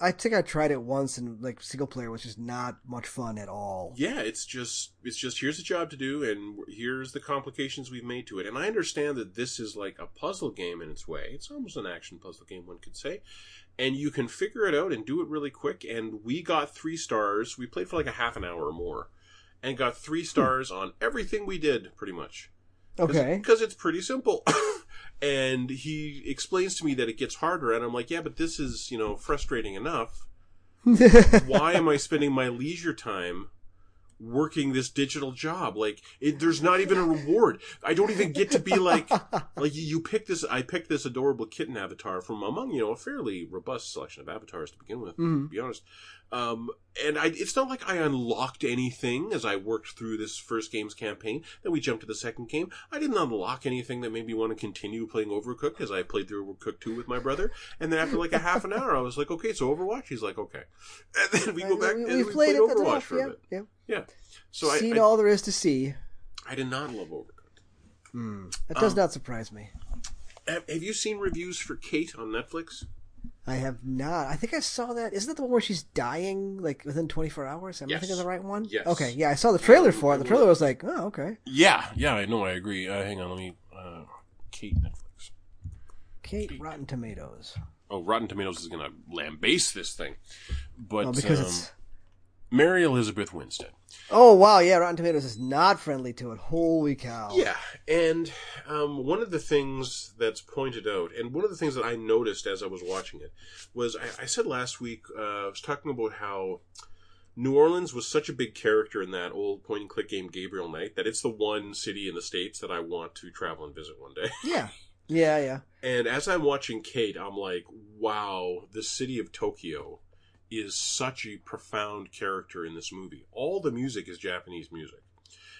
I think I tried it once and like single player was just not much fun at all. Yeah, it's just it's just here's a job to do, and here's the complications we've made to it. And I understand that this is like a puzzle game in its way. It's almost an action puzzle game, one could say. And you can figure it out and do it really quick. And we got three stars. We played for like a half an hour or more, and got three hmm. stars on everything we did, pretty much. Okay. Because it's pretty simple. and he explains to me that it gets harder, and I'm like, yeah, but this is you know frustrating enough why am I spending my leisure time working this digital job? Like, it, there's not even a reward. I don't even get to be like, like you, pick this. I picked this adorable kitten avatar from among you know a fairly robust selection of avatars to begin with. Mhm. To be honest, um, and I, it's not like I unlocked anything as I worked through this first game's campaign. Then we jumped to the second game. I didn't unlock anything that made me want to continue playing Overcooked as I played through Overcooked 2 with my brother. And then after like a half an hour, I was like, okay, so Overwatch? He's like, okay. And then we go back we, and we we played played it that's Overwatch enough, for yeah, a bit. Yeah. Yeah. So I, Seen I, all there is to see. I did not love Overcooked. Hmm. That does Um, not surprise me. Have, have you seen reviews for Kate on Netflix? I have not. I think I saw that. Isn't that the one where she's dying like within 24 hours? Am I thinking of the right one? Yes. Okay. Yeah, I saw the trailer for it. The trailer was like, oh, okay. Yeah, yeah, I know, I agree. Uh, hang on, let me. Uh, Kate Netflix. Kate Rotten Tomatoes. Oh, Rotten Tomatoes is going to lambaste this thing. But Oh, because um, it's. Mary Elizabeth Winstead. Oh wow, yeah. Rotten Tomatoes is not friendly to it. Holy cow. Yeah, and um, one of the things that's pointed out, and one of the things that I noticed as I was watching it, was I, I said last week, uh, I was talking about how New Orleans was such a big character in that old point and click game Gabriel Knight that it's the one city in the States that I want to travel and visit one day. Yeah. Yeah. Yeah. And as I'm watching Kate, I'm like, wow, the city of Tokyo is such a profound character in this movie. All the music is Japanese music.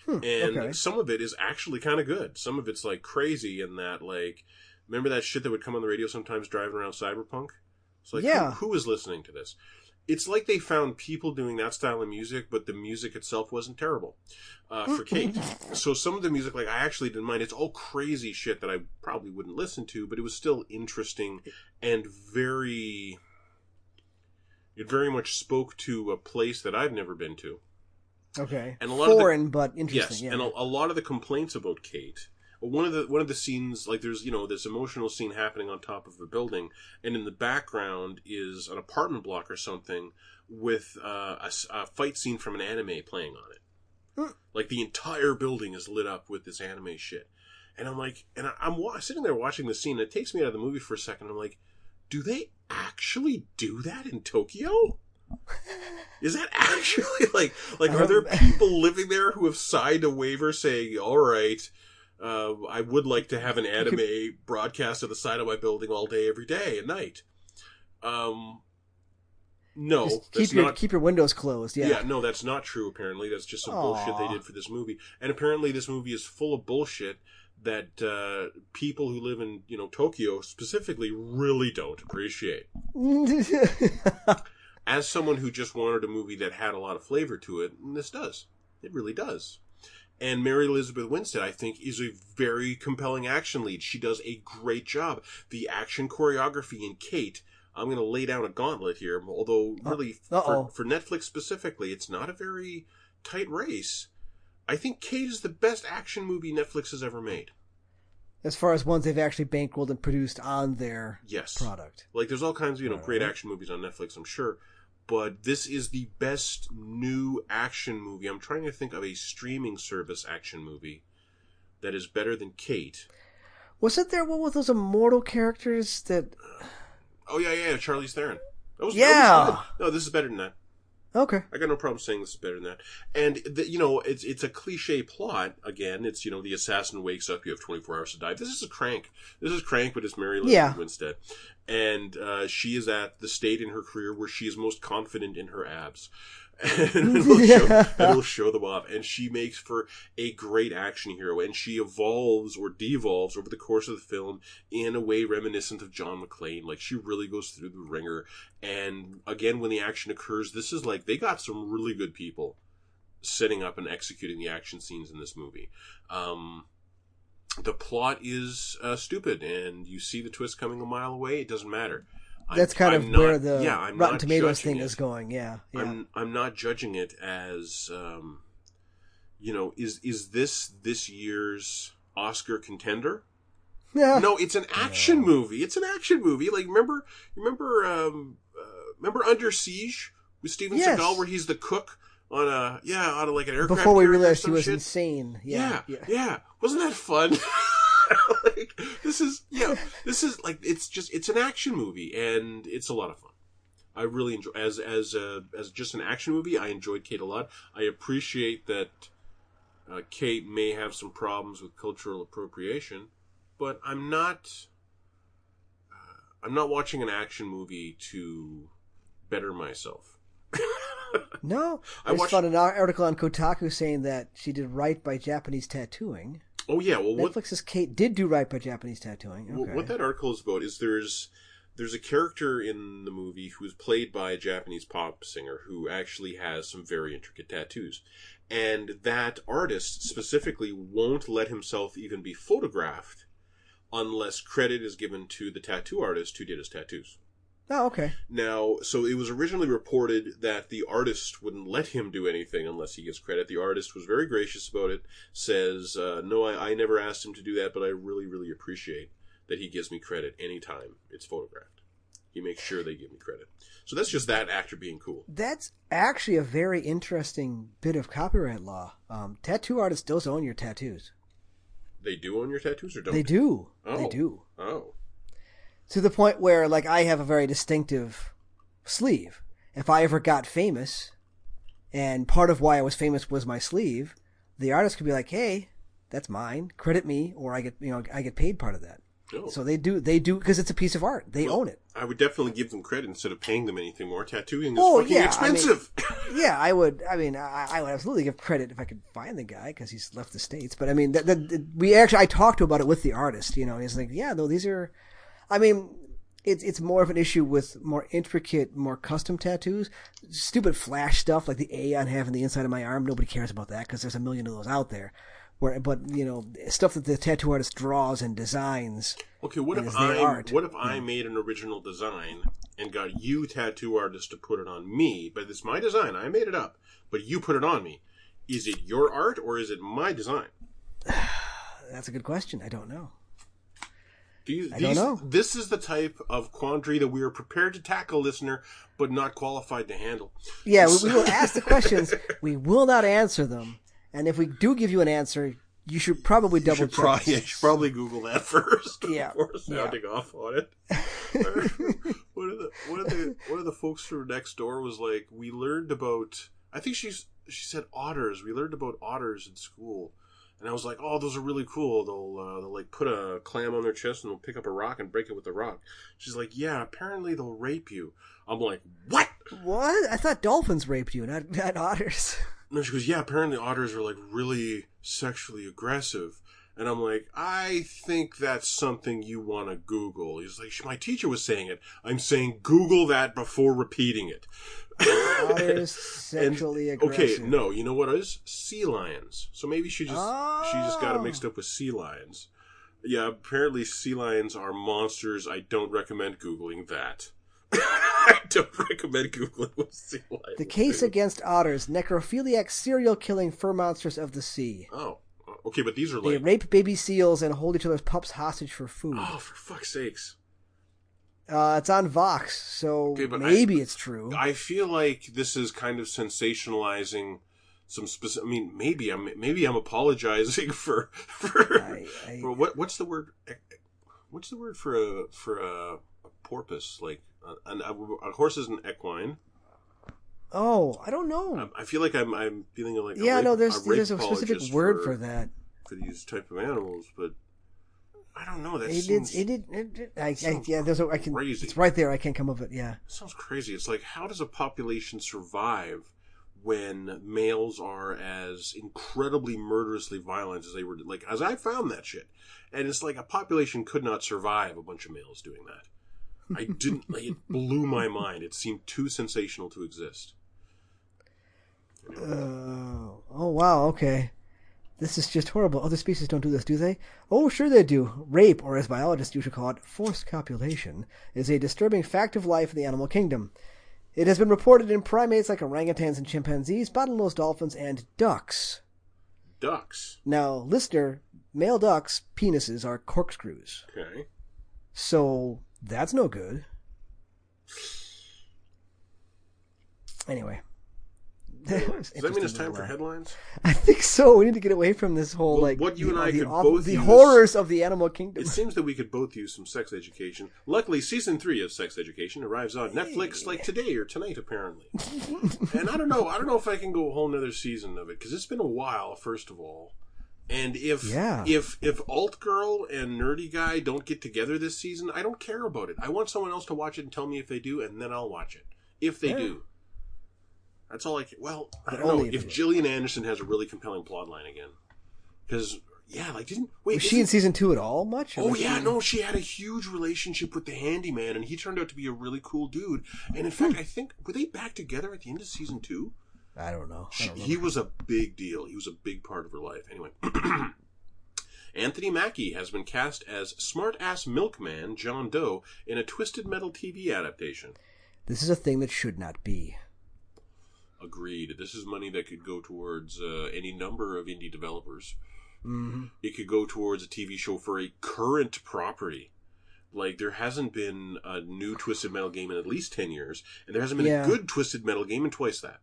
Hmm, and okay. some of it is actually kind of good. Some of it's like crazy in that, like, remember that shit that would come on the radio sometimes driving around Cyberpunk? It's like, Yeah. who, who is listening to this? It's like they found people doing that style of music, but the music itself wasn't terrible uh, for Kate. so some of the music, like I actually didn't mind. It's all crazy shit that I probably wouldn't listen to, but it was still interesting and very. It very much spoke to a place that I've never been to. Okay. And a lot of the- Foreign, but Yes, interesting. yeah. and a, a lot of the complaints about Kate. One of the one of the scenes, like there's you know this emotional scene happening on top of a building, and in the background is an apartment block or something with uh, a, a fight scene from an anime playing on it. Hmm. Like the entire building is lit up with this anime shit, and I'm like, and I, I'm wa- sitting there watching the scene. And it takes me out of the movie for a second. I'm like, do they actually do that in Tokyo? Is that actually like like are there Um, people living there who have signed a waiver saying, "All right, uh, I would like to have an anime broadcast at the side of my building all day, every day, at night"? Um, no, Just keep your not. keep your windows closed. Yeah. yeah. no, that's not true. Apparently, that's just some bullshit they did for this movie, and apparently, this movie is full of bullshit that uh, people who live in you know Tokyo specifically really don't appreciate. as someone who just wanted a movie that had a lot of flavor to it, and this does. It really does. And Mary Elizabeth Winstead, I think, is a very compelling action lead. She does a great job. The action choreography in Kate, I'm going to lay down a gauntlet here, although really for, for Netflix specifically, it's not a very tight race. I think Kate is the best action movie Netflix has ever made. As far as ones they've actually bankrolled and produced on their yes. product. Like there's all kinds of, you know, great action movies on Netflix, I'm sure. But this is the best new action movie. I'm trying to think of a streaming service action movie that is better than Kate. Wasn't there one with those immortal characters that Oh yeah, yeah, Charlize Theron. That was, yeah. That was no, this is better than that. Okay. I got no problem saying this is better than that. And the, you know, it's it's a cliche plot. Again, it's you know the assassin wakes up. You have 24 hours to die. This is a crank. This is crank, but it's Mary Elizabeth yeah. Winstead, and uh, she is at the state in her career where she is most confident in her abs. and it'll, show, it'll show them off. And she makes for a great action hero, and she evolves or devolves over the course of the film in a way reminiscent of John McClane. Like she really goes through the ringer. And again, when the action occurs, this is like they got some really good people setting up and executing the action scenes in this movie. Um, the plot is uh, stupid, and you see the twist coming a mile away. It doesn't matter. That's kind I'm of not, where the yeah, I'm Rotten Tomatoes thing it. is going. Yeah, yeah, I'm I'm not judging it as um, you know is is this this year's Oscar contender? Yeah. No, it's an action yeah. movie. It's an action movie. Like remember remember um, uh, remember Under Siege with Steven yes. Seagal where he's the cook on a yeah on a, like an aircraft before we realized he was shit. insane. Yeah, yeah, yeah, yeah. Wasn't that fun? this is yeah, this is like it's just it's an action movie and it's a lot of fun. I really enjoy as as a, as just an action movie. I enjoyed Kate a lot. I appreciate that uh, Kate may have some problems with cultural appropriation, but I'm not. Uh, I'm not watching an action movie to better myself. no, I, I just watched... found an article on Kotaku saying that she did right by Japanese tattooing. Oh yeah, well, Netflix's Kate did do right by Japanese tattooing. Okay. What that article is about is there's there's a character in the movie who is played by a Japanese pop singer who actually has some very intricate tattoos, and that artist specifically won't let himself even be photographed unless credit is given to the tattoo artist who did his tattoos. Oh, okay. Now, so it was originally reported that the artist wouldn't let him do anything unless he gets credit. The artist was very gracious about it, says, uh, No, I, I never asked him to do that, but I really, really appreciate that he gives me credit anytime it's photographed. He makes sure they give me credit. So that's just that actor being cool. That's actually a very interesting bit of copyright law. Um, tattoo artists don't own your tattoos. They do own your tattoos or don't? They do. Oh. They do. Oh to the point where like I have a very distinctive sleeve. If I ever got famous, and part of why I was famous was my sleeve, the artist could be like, "Hey, that's mine. Credit me, or I get you know I get paid part of that." Oh. So they do they do because it's a piece of art. They well, own it. I would definitely give them credit instead of paying them anything more. Tattooing is oh, fucking yeah, expensive. I mean, yeah, I would. I mean, I, I, would absolutely give credit if I could find the guy because he's left the states. But I mean, that, that, we actually I talked to about it with the artist. You know, he's like, "Yeah, no, these are." I mean, it's it's more of an issue with more intricate, more custom tattoos. Stupid flash stuff like the A on having the inside of my arm. Nobody cares about that because there's a million of those out there. Where, but you know, stuff that the tattoo artist draws and designs. Okay, what if I art, what if I made an original design and got you tattoo artist to put it on me? But it's my design. I made it up, but you put it on me. Is it your art or is it my design? That's a good question. I don't know. These, I don't know. This is the type of quandary that we are prepared to tackle, listener, but not qualified to handle. Yeah, we, we will ask the questions. We will not answer them. And if we do give you an answer, you should probably double check. Pro- yeah, you should probably Google that first yeah. before sounding yeah. off on it. one of the one of the one of the folks from next door was like, we learned about. I think she's she said otters. We learned about otters in school. And I was like, "Oh, those are really cool. They'll, uh, they'll like put a clam on their chest and they'll pick up a rock and break it with the rock." She's like, "Yeah, apparently they'll rape you." I'm like, "What? What? I thought dolphins raped you, not not otters." No, she goes, "Yeah, apparently otters are like really sexually aggressive." And I'm like, I think that's something you want to Google. He's like, my teacher was saying it. I'm saying Google that before repeating it. Sexually aggressive. Okay, no, you know what is? Sea lions. So maybe she just she just got it Oh. mixed up with sea lions. Yeah, apparently sea lions are monsters. I don't recommend googling that. I don't recommend googling with sea lions. The case against otters, necrophiliac serial killing fur monsters of the sea. Oh, okay, but these are They like rape baby seals and hold each other's pups hostage for food. oh, for fuck's sakes. Uh, it's on Vox, so Okay, but I- maybe it's true. I feel like this is kind of sensationalizing some specific. I mean, maybe I'm maybe I'm apologizing for for, I- I- for what what's the word? What's the word for a for a, a porpoise? Like a, a, a horse is an equine. Oh, I don't know. I, I feel like I'm I'm feeling like a yeah, rape- no, there's rape there's a specific word for, that. for these type of animals, but I don't know. That It seems did. It. It did I, I, yeah, there's a. I can. crazy. It's right there. I can't come up with it. Yeah. sounds crazy. It's like how does a population survive when males are as incredibly murderously violent as they were? Like as I found that shit, and it's like a population could not survive a bunch of males doing that. I didn't. like, it blew my mind. It seemed too sensational to exist. Oh. oh wow. Okay. This is just horrible. Other species don't do this, do they? Oh, sure they do. Rape, or as biologists usually call it, forced copulation, is a disturbing fact of life in the animal kingdom. It has been reported in primates like orangutans and chimpanzees, bottlenose dolphins, and ducks. Ducks. Now, listener, male ducks' penises are corkscrews. Okay. So that's no good. Anyway. Does that mean it's time for Interesting little, headlines? I think so. We need to get away from this whole Well, like what you the, and I the, could awful- both the use- horrors of the animal kingdom. It seems that we could both use some sex education. Luckily, season three of Sex Education arrives on Netflix like today or tonight, apparently. and I don't know. I don't know if I can go a whole nother season of it because it's been a while. First of all, and if Yeah. if if alt girl and nerdy guy don't get together this season, I don't care about it. I want someone else to watch it and tell me if they do, and then I'll watch it if they Yeah. do. That's all I can. Well, I don't know if. Gillian Anderson has a really compelling plot line again. Because yeah, like didn't wait? Was she in season two at all? Much? Oh yeah, she- no, she had a huge relationship with the handyman, and he turned out to be a really cool dude. And in fact, hmm. I think were they back together at the end of season two? I don't know. I don't he was a big deal. He was a big part of her life. Anyway, Anthony Mackie has been cast as smart-ass milkman John Doe in a Twisted Metal TV adaptation. This is a thing that should not be. Agreed. This is money that could go towards uh, any number of indie developers. hmm it could go towards a TV show for a current property. Like there hasn't been a new Twisted Metal game in at least ten years, and there hasn't been Yeah. a good Twisted Metal game in twice that.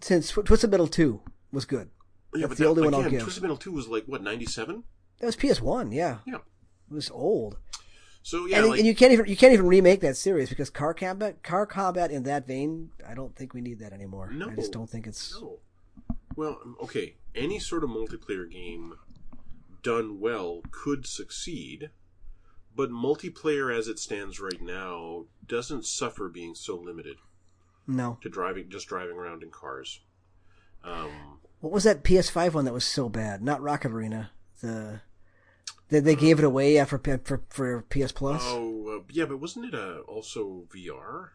Since Twisted Metal two was good. Yeah, That's but the that, only one I'll give. Twisted Metal Two was like what ninety seven. That was PS one. Yeah, Yeah. it was old. So yeah, and, like and you can't even you can't even remake that series because car combat car combat in that vein. I don't think we need that anymore. No. I just don't think it's. no. Well, okay, any sort of multiplayer game done well could succeed, but multiplayer as it stands right now doesn't suffer being so limited No. to driving just driving around in cars. Um, What was that PS5 one that was so bad? Not Rocket Arena. The they, they gave it away yeah, for for for PS Plus. Oh, uh, yeah, but wasn't it uh, also VR?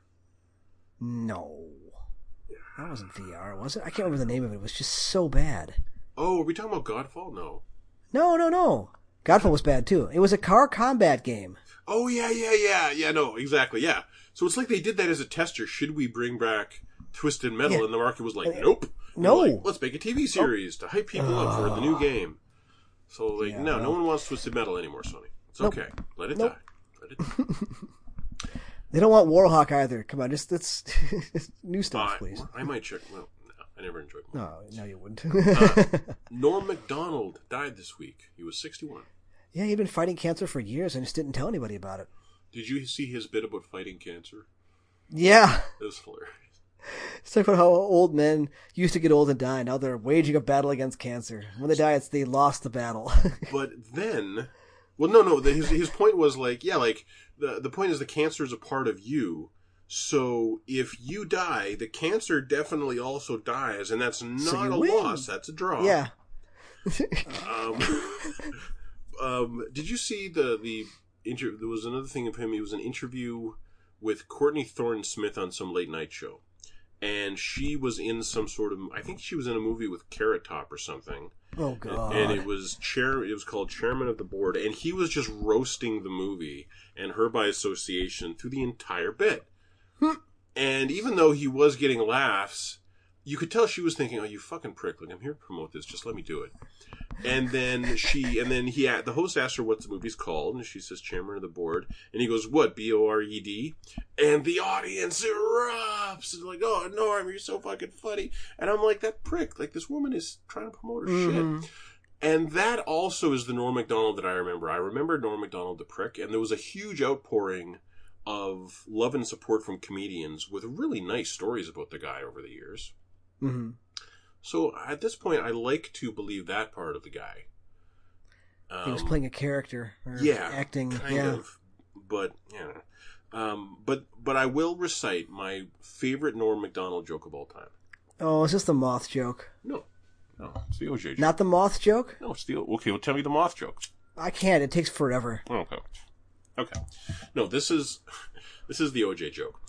No, that wasn't VR, was it? I can't remember the name of it. It was just so bad. Oh, are we talking about Godfall? No. No, no, no. Godfall was bad too. It was a car combat game. Oh, yeah, yeah, yeah, yeah, no, exactly, yeah. So it's like they did that as a tester. Should we bring back Twisted Metal? Yeah. And the market was like, nope. No. like, Let's make a TV series to hype people up for the new game. So, like, Yeah, no, no well. one wants Twisted Metal anymore, Sony. It's Nope. okay. Let it Nope. die. Let it die. They don't want Warhawk either. Come on, just let's new stuff, I- please. I might check. Well, no, I never enjoyed. No, no, you wouldn't. Uh, Norm Macdonald died this week. He was 61. yeah, he'd been fighting cancer for years and just didn't tell anybody about it. Did you see his bit about fighting cancer? Yeah, It was hilarious. It's talking about how old men used to get old and die. Now they're waging a battle against cancer. When they die, it's they lost the battle. But then, well, no, no. the- His his point was like, yeah, like the the point is the cancer is a part of you. So if you die, the cancer definitely also dies, and that's not you a win. loss. That's a draw. yeah, Um, um, did you see the the inter- There was another thing of him. He was an interview with Courtney Thorne Smith on some late night show, and she was in some sort of. I think she was in a movie with Carrot Top or something. Oh god. And it was chair. It was called Chairman of the Board, and he was just roasting the movie and her by association through the entire bit. and even though he was getting laughs, you could tell she was thinking, "Oh, you fucking prick! Like I'm here to promote this. Just let me do it." And then she, and then he, the host asked her what the movie's called, and she says Chairman of the Board, and he goes, "What? B O R E D?" And the audience erupts, and like, "Oh, Norm, you're so fucking funny!" And I'm like, "That prick! Like this woman is trying to promote her Mhm. shit." And that also is the Norm Macdonald that I remember. I remember Norm Macdonald the prick, and there was a huge outpouring of love and support from comedians with really nice stories about the guy over the years. hmm So at this point, I like to believe that part of the guy. Um, he was playing a character. Or yeah, acting. kind yeah. of, but yeah. Um, but but I will recite my favorite Norm Macdonald joke of all time. Oh, it's just the moth joke. No, no, it's the OJ joke. Not the moth joke. no, it's the okay. Well, tell me the moth joke. I can't. It takes forever. Okay. Okay. No, this is this is the OJ joke.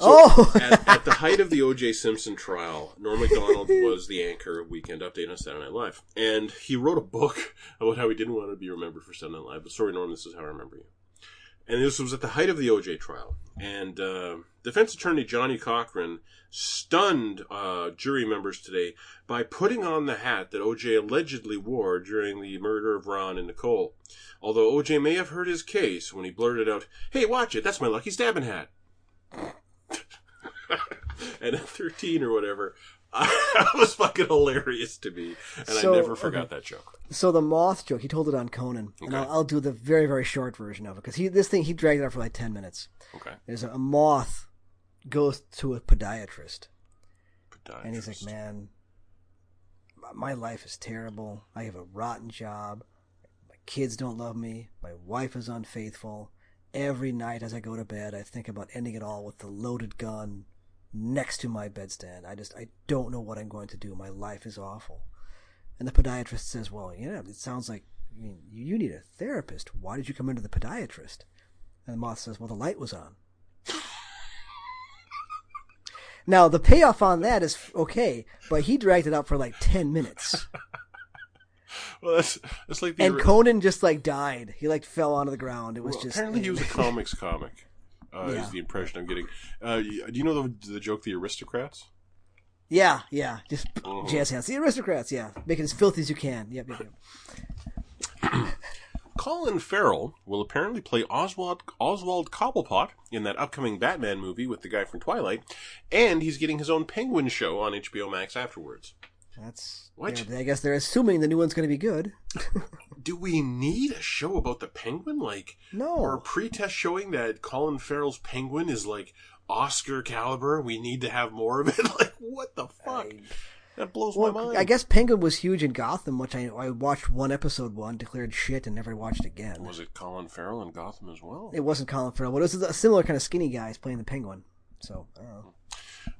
Oh. at, at the height of the O.J. Simpson trial, Norm Macdonald was the anchor of Weekend Update on Saturday Night Live, and he wrote a book about how he didn't want to be remembered for Saturday Night Live. But sorry, Norm, this is how I remember you. And this was at the height of the O.J. trial, and uh, defense attorney Johnnie Cochran stunned uh, jury members today by putting on the hat that O.J. allegedly wore during the murder of Ron and Nicole. Although O.J. may have heard his case when he blurted out, "Hey, watch it! That's my lucky stabbing hat." and at 13 or whatever, that was fucking hilarious to me, and So, I never forgot okay. that joke. So the moth joke, he told it on Conan, and I'll, I'll do the very very short version of it because he this thing he dragged it out for like ten minutes. Okay, There's a, a moth goes to a podiatrist, and he's like, "Man, my life is terrible. I have a rotten job. My kids don't love me. My wife is unfaithful. Every night as I go to bed, I think about ending it all with the loaded gun next to my bedstand. I just, I don't know what I'm going to do. My life is awful. And the podiatrist says, well, yeah, it sounds like, I mean, you need a therapist. Why did you come into the podiatrist? And the moth says, well, the light was on. now, the payoff on that is okay, but he dragged it out for like 10 minutes. Well, that's that's like the and Conan just like died. He like fell onto the ground. It was well, just apparently he was a comics comic. Uh, Yeah. Is the impression I'm getting. Uh, do you know the the joke, the aristocrats? Yeah, yeah. Just Mhm. jazz hands. The aristocrats, yeah. Make it as filthy as you can. Yep, yep, yep. Colin Farrell will apparently play Oswald Oswald Cobblepot in that upcoming Batman movie with the guy from Twilight, and he's getting his own Penguin show on HBO Max afterwards. That's What? yeah, I guess they're assuming the new one's going to be good. Do we need a show about the Penguin? Like, No. or a pre-test showing that Colin Farrell's Penguin is like Oscar caliber? We need to have more of it. like, what the fuck? I- that blows well, my mind. I guess Penguin was huge in Gotham, which I I watched one episode one, declared shit, and never watched again. was it Colin Farrell in Gotham as well? It wasn't Colin Farrell, but it was a similar kind of skinny guys playing the Penguin. So I don't know.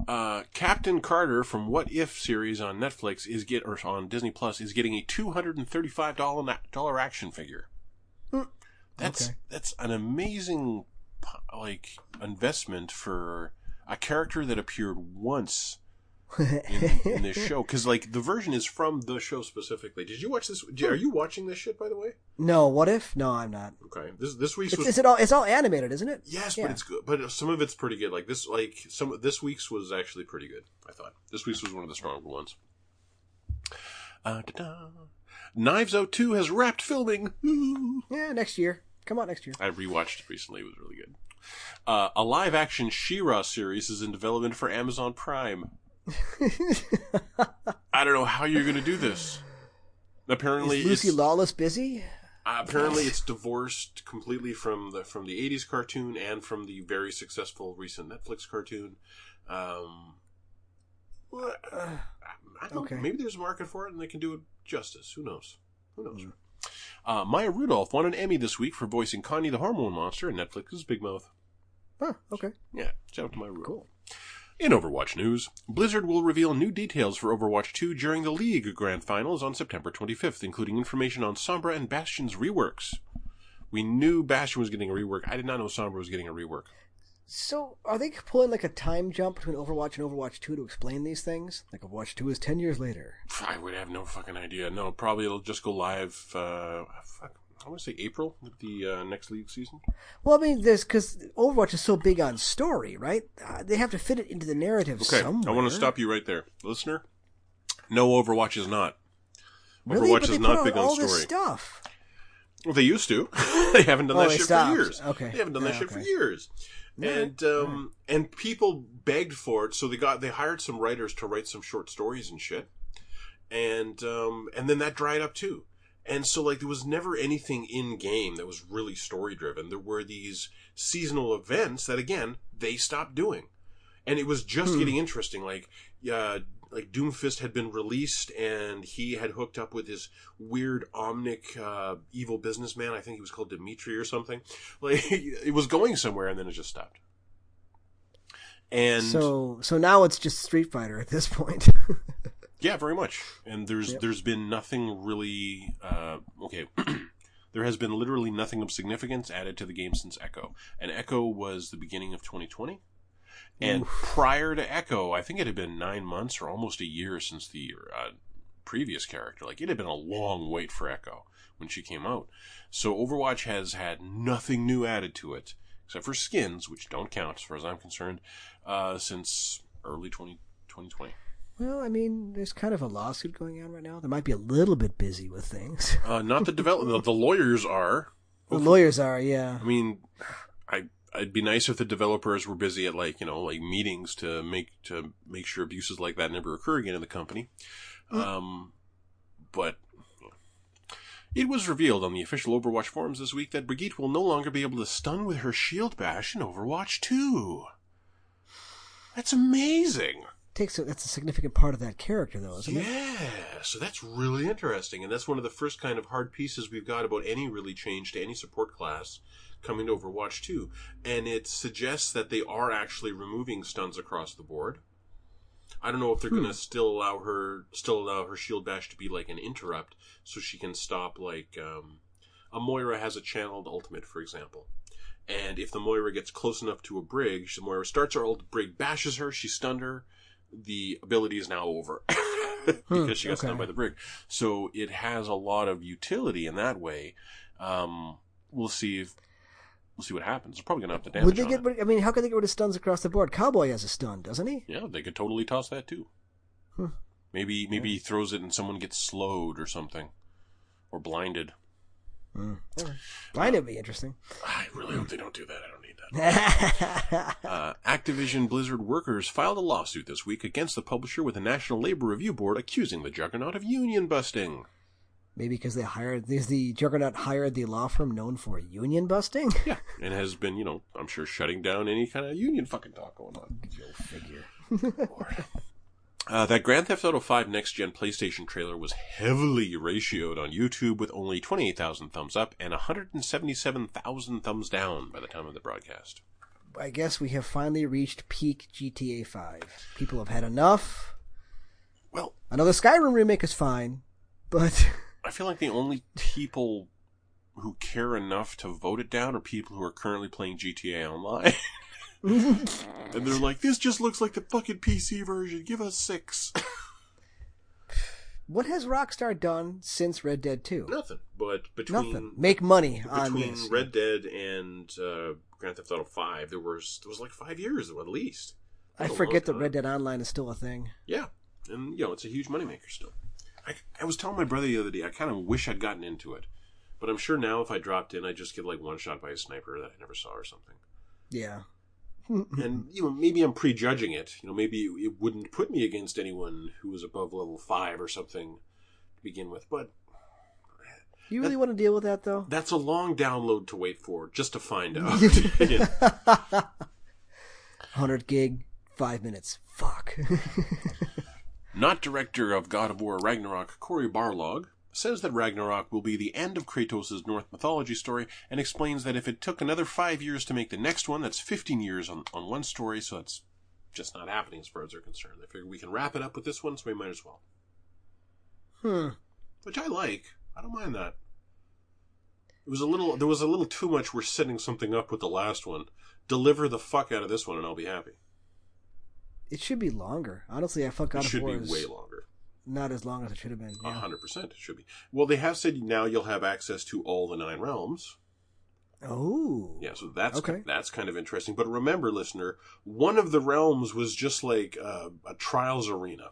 Uh, Captain Carter from What If series on Netflix is get or on Disney Plus is getting a two hundred and thirty five dollar dollar action figure. Hmm. That's Okay. that's an amazing like investment for a character that appeared once in, in this show because like the version is from the show specifically. Did you watch this? Are you watching this shit by the way? no, what if? No, I'm not. Okay, this this week's It's, was is it all? It's all animated, isn't it? Yes, Yeah. but it's good. But some of it's pretty good. Like this, like some this week's was actually pretty good. I thought this week's was one of the stronger ones. Uh. Knives Out Two has wrapped filming. Ooh. Yeah, next year. Come out next year. I rewatched it recently. It was really good. Uh, a live action She-Ra series is in development for Amazon Prime. I don't know how you're going to do this. Apparently, Is Lucy Lawless busy? uh, apparently it's divorced completely from the from the 80s cartoon and from the very successful recent Netflix cartoon. Um, well, uh, I don't Okay. Maybe there's a market for it and they can do it justice. Who knows? Who knows? Hmm. Uh, Maya Rudolph won an Emmy this week for voicing Connie the Hormone Monster in Netflix's Big Mouth. Huh, okay. Yeah, shout out to Maya Rudolph. Cool. In Overwatch news, Blizzard will reveal new details for Overwatch 2 during the League Grand Finals on September 25th, including information on Sombra and Bastion's reworks. We knew Bastion was getting a rework. I did not know Sombra was getting a rework. So, are they pulling like a time jump between Overwatch and Overwatch 2 to explain these things? Like Overwatch 2 is 10 years later. I would have no fucking idea. No, probably it'll just go live, uh, fuck, I want to say April, the uh, next league season. Well, I mean, there's because Overwatch is so big on story, right? Uh, they have to fit it into the narrative Okay, somewhere. I want to stop you right there. Listener, no, Overwatch is not. Really? Overwatch but is not big on this story. stuff. Well, they used to. they haven't done Oh, that shit stopped. for years. Okay. They haven't done that Yeah, shit for years. And um and people begged for it, so they got they hired some writers to write some short stories and shit. And um and then that dried up too. And so like there was never anything in game that was really story driven. There were these seasonal events that again they stopped doing. And it was just Hmm. getting interesting like uh like Doomfist had been released and he had hooked up with this weird omnic uh, evil businessman. I think he was called Dimitri or something. Like it was going somewhere and then it just stopped. And So, so now it's just Street Fighter at this point. yeah, very much. And there's Yep. there's been nothing really uh, okay. there has been literally nothing of significance added to the game since Echo. And Echo was the beginning of 2020. And prior to Echo, I think it had been nine months or almost a year since the uh, previous character. Like it had been a long wait for Echo when she came out. So Overwatch has had nothing new added to it except for skins, which don't count as far as I'm concerned, uh, since early 20, 2020. Well, I mean, there's kind of a lawsuit going on right now. They might be a little bit busy with things. Uh, not the develop. the lawyers are. The lawyers are, yeah. I mean, I it'd be nice if the developers were busy at like you know like meetings to make to make sure abuses like that never occur again in the company. Um, but it was revealed on the official Overwatch forums this week that Brigitte will no longer be able to stun with her shield bash in Overwatch 2. That's amazing. Takes a, that's a significant part of that character, though, isn't it? Yeah, so that's really interesting, and that's one of the first kind of hard pieces we've got about any really change to any support class coming to Overwatch 2. And it suggests that they are actually removing stuns across the board. I don't know if they're going to still allow her still allow her shield bash to be like an interrupt, so she can stop like um, a Moira has a channeled ultimate, for example. And if the Moira gets close enough to a Brig, the Moira starts her ult, Brig bashes her, she stunned her, the ability is now over. because she got stunned okay. by the Brig. So it has a lot of utility in that way. Um, we'll see if we'll see what happens. They're probably gonna have to damage Would they get? rid- I mean, how can they get rid of stuns across the board? Cowboy has a stun, doesn't he? Yeah, they could totally toss that too. Hmm. Maybe maybe he throws it and someone gets slowed or something, or blinded. Blind would be interesting. I really hope they don't do that. I don't need that. Uh, Activision Blizzard workers filed a lawsuit this week against the publisher with the National Labor Review Board, accusing the juggernaut of union busting. Maybe because they hired is the Juggernaut hired the law firm known for union busting. Yeah, and has been, you know, I'm sure shutting down any kind of union fucking talk going on. Go figure. Uh, that Grand Theft Auto 5 Next Gen PlayStation trailer was heavily ratioed on YouTube with only 28,000 thumbs up and 177,000 thumbs down by the time of the broadcast. I guess we have finally reached peak GTA 5. People have had enough. Well, I know the Skyrim remake is fine, but I feel like the only people who care enough to vote it down are people who are currently playing GTA Online. and they're like, this just looks like the fucking PC version. Give us six. what has Rockstar done since Red Dead 2? Nothing. But between Nothing. Make money on between this. Red Dead and uh, Grand Theft Auto Five, there was there was like five years at least. I forget that Red. Dead Online is still a thing. Yeah, and you know it's a huge moneymaker still. I, I was telling my brother the other day, I kind of wish I'd gotten into it, but I'm sure now if I dropped in, I'd just get like one shot by a sniper that I never saw or something. Yeah. Mm-hmm. and you know maybe I'm prejudging it. You know maybe it wouldn't put me against anyone who was above level five or something to begin with, but You really want to deal with that though? that's a long download to wait for just to find out. Yeah. 100 gig, 5 minutes. Fuck. Not director of God of War Ragnarok, Cory Barlog, says that Ragnarok will be the end of Kratos' North mythology story and explains that if it took another five years to make the next one, that's 15 years on, on one story, so that's just not happening as far as they're concerned. They figure we can wrap it up with this one, so we might as well. Hmm. Which I like. I don't mind that. It was a little. There was a little too much. We're setting something up with the last one. Deliver the fuck out of this one, and I'll be happy. It should be longer. Honestly, I God it of should be is way longer. Not as long as it should have been. A hundred percent, it should be. Well, they have said now you'll have access to all the nine realms. Oh. Yeah, so that's Okay. that's kind of interesting. But remember, listener, one of the realms was just like uh, a trials arena.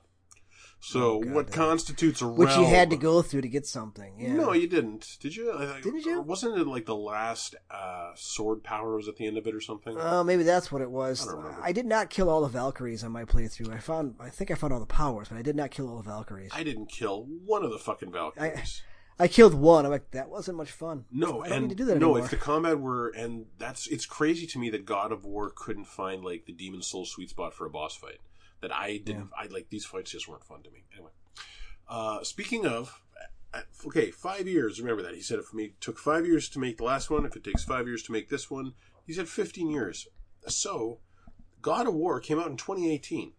So Oh, what constitutes a Which realm? you had to go through to get something. Yeah. No, you didn't. Did you? I- I- Didn't you? Wasn't it like the last uh, sword power was at the end of it or something? Oh, maybe that's what it was. I. I did not kill all the Valkyries on my playthrough. I found, I think I found all the powers, but I did not kill all the Valkyries. I, I didn't kill one of the fucking Valkyries. I killed one. I'm like, that wasn't much fun. no, I and need to do that no, anymore. if the combat were, and that's it's crazy to me that God of War couldn't find like the Demon Soul sweet spot for a boss fight. That I didn't. I like these fights just weren't fun to me. Anyway, uh, speaking of, uh, okay, five years. Remember that he said if me took five years to make the last one. If it takes five years to make this one, he said fifteen years. So, God of War came out in 2018.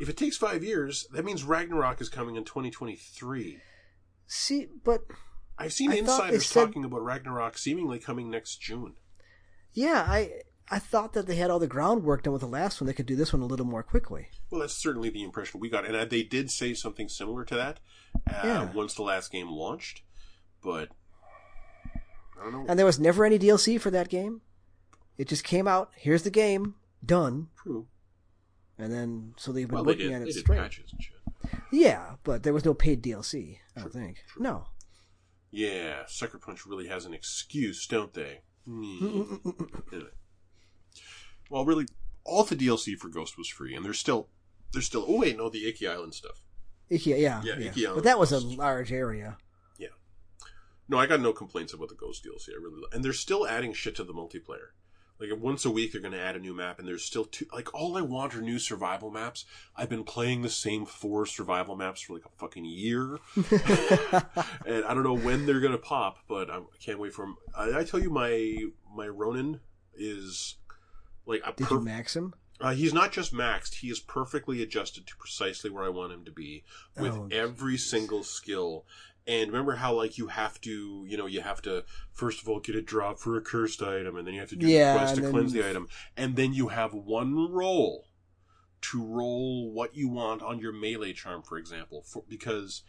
If it takes five years, that means Ragnarok is coming in 2023. See, but I've seen I insiders said- talking about Ragnarok seemingly coming next June. yeah, I I thought that they had all the groundwork done with the last one. They could do this one a little more quickly. Well, that's certainly the impression we got, and uh, they did say something similar to that uh, Yeah. once the last game launched. But I don't know. And there was never any DLC for that game. It just came out. Here's the game, done. True. And then so they've been Well, they working did. on it straight. patches and shit. Yeah, but there was no paid DLC. I don't think. No. Yeah, Sucker Punch really has an excuse, don't they? Hmm. Anyway. Well, really, all the DLC for Ghost was free, and there's still, there's still. Oh wait, no, the Iki Island stuff. Iki, yeah, Yeah, yeah. Iki Island but that was a large area. Yeah. No, I got no complaints about the Ghost DLC. I really, and they're still adding shit to the multiplayer. Like once a week, they're going to add a new map, and there's still two. Like all I want are new survival maps. I've been playing the same four survival maps for like a fucking year, and I don't know when they're going to pop, but I can't wait for them. I, I tell you, my my Ronin is like a Did per- you max him? uh, he's not just maxed; he is perfectly adjusted to precisely where I want him to be with Oh, every single skill. And remember how like you have to, you know, you have to first of all get a drop for a cursed item, and then you have to do Yeah, the quest to cleanse the item, and then you have one roll to roll what you want on your melee charm, for example, for, because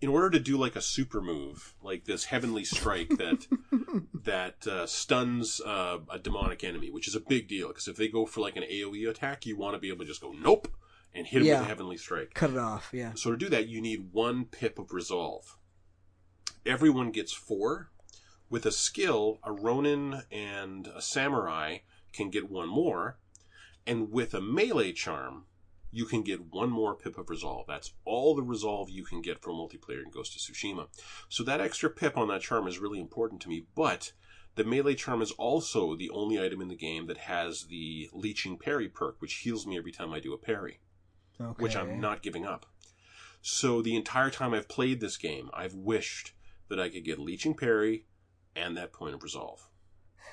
in order to do like a super move, like this heavenly strike that that uh, stuns uh, a demonic enemy, which is a big deal because if they go for like an AOE attack, you want to be able to just go nope and hit them Yeah. with a heavenly strike. Cut it off. Yeah. So to do that, you need one pip of resolve. Everyone gets four. With a skill, a Ronin and a Samurai can get one more. And with a melee charm, you can get one more pip of resolve. That's all the resolve you can get from multiplayer in Ghost of Tsushima. So that extra pip on that charm is really important to me, but the melee charm is also the only item in the game that has the leeching parry perk, which heals me every time I do a parry Okay. which I'm not giving up. So the entire time I've played this game, I've wished that I could get Leeching Parry and that point of resolve.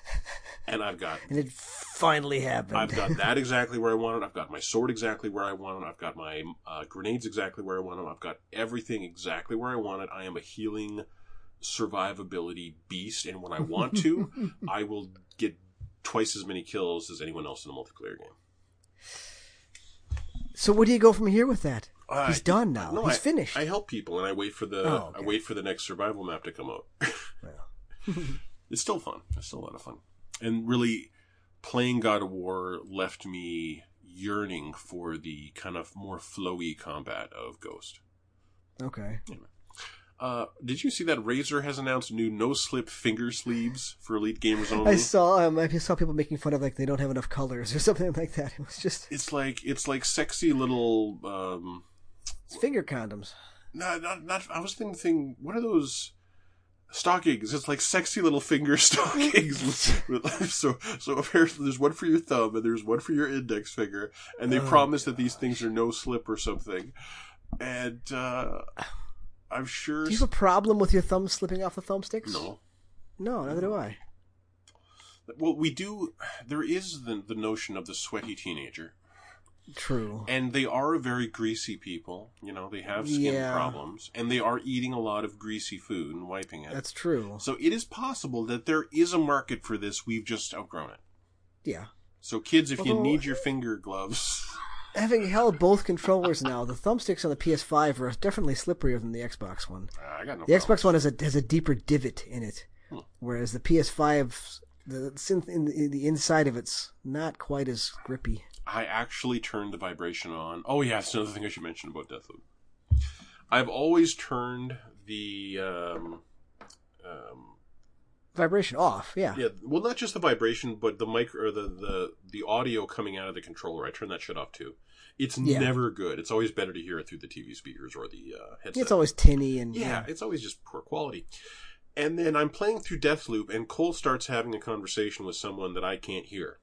And I've got And it finally happened. I've got that exactly where I want it. I've got my sword exactly where I want it. I've got my uh, grenades exactly where I want them. I've got everything exactly where I want it. I am a healing survivability beast, and when I want to, I will get twice as many kills as anyone else in a multiplayer game. so where do you go from here with that? Uh, He's done now. No, He's I, finished. I help people and I wait for the Oh, okay. I wait for the next survival map to come out. It's still fun. It's still a lot of fun. And really playing God of War left me yearning for the kind of more flowy combat of Ghost. okay. Uh, did you see that Razer has announced new no slip finger sleeves for Elite Gamers only? I saw um, I saw people making fun of like they don't have enough colors or something like that. It was just it's like it's like sexy little um it's finger condoms. No, not not. I was thinking, what are those stockings? It's like sexy little finger stockings. So, so apparently, there's one for your thumb and there's one for your index finger, and they Oh, promise that these things are no slip or something. And uh, I'm sure. Do you have a problem with your thumb slipping off the thumbsticks? no, No, neither do I. Well, we do. There is the the notion of the sweaty teenager, True. and they are very greasy people. You know, they have skin Yeah. problems, and they are eating a lot of greasy food and wiping it. That's true. So it is possible that there is a market for this. We've just outgrown it. Yeah. So kids, if you need your finger gloves, Having held both controllers now, the thumbsticks on the PS5 are definitely slipperier than the Xbox one. I got no. The problem. Xbox One has a has a deeper divot in it, Hmm. whereas the PS5, the synth in the inside of it's not quite as grippy. I actually turned the vibration on. Oh yeah, that's another thing I should mention about Deathloop. I've always turned the um, um, Vibration off, yeah. yeah, well, not just the vibration, but the mic or the the the audio coming out of the controller. I turn that shit off too. It's Yeah. never good. It's always better to hear it through the TV speakers or the uh, headset. It's always tinny and yeah, it's always just poor quality. And then I'm playing through Deathloop, and Colt starts having a conversation with someone that I can't hear.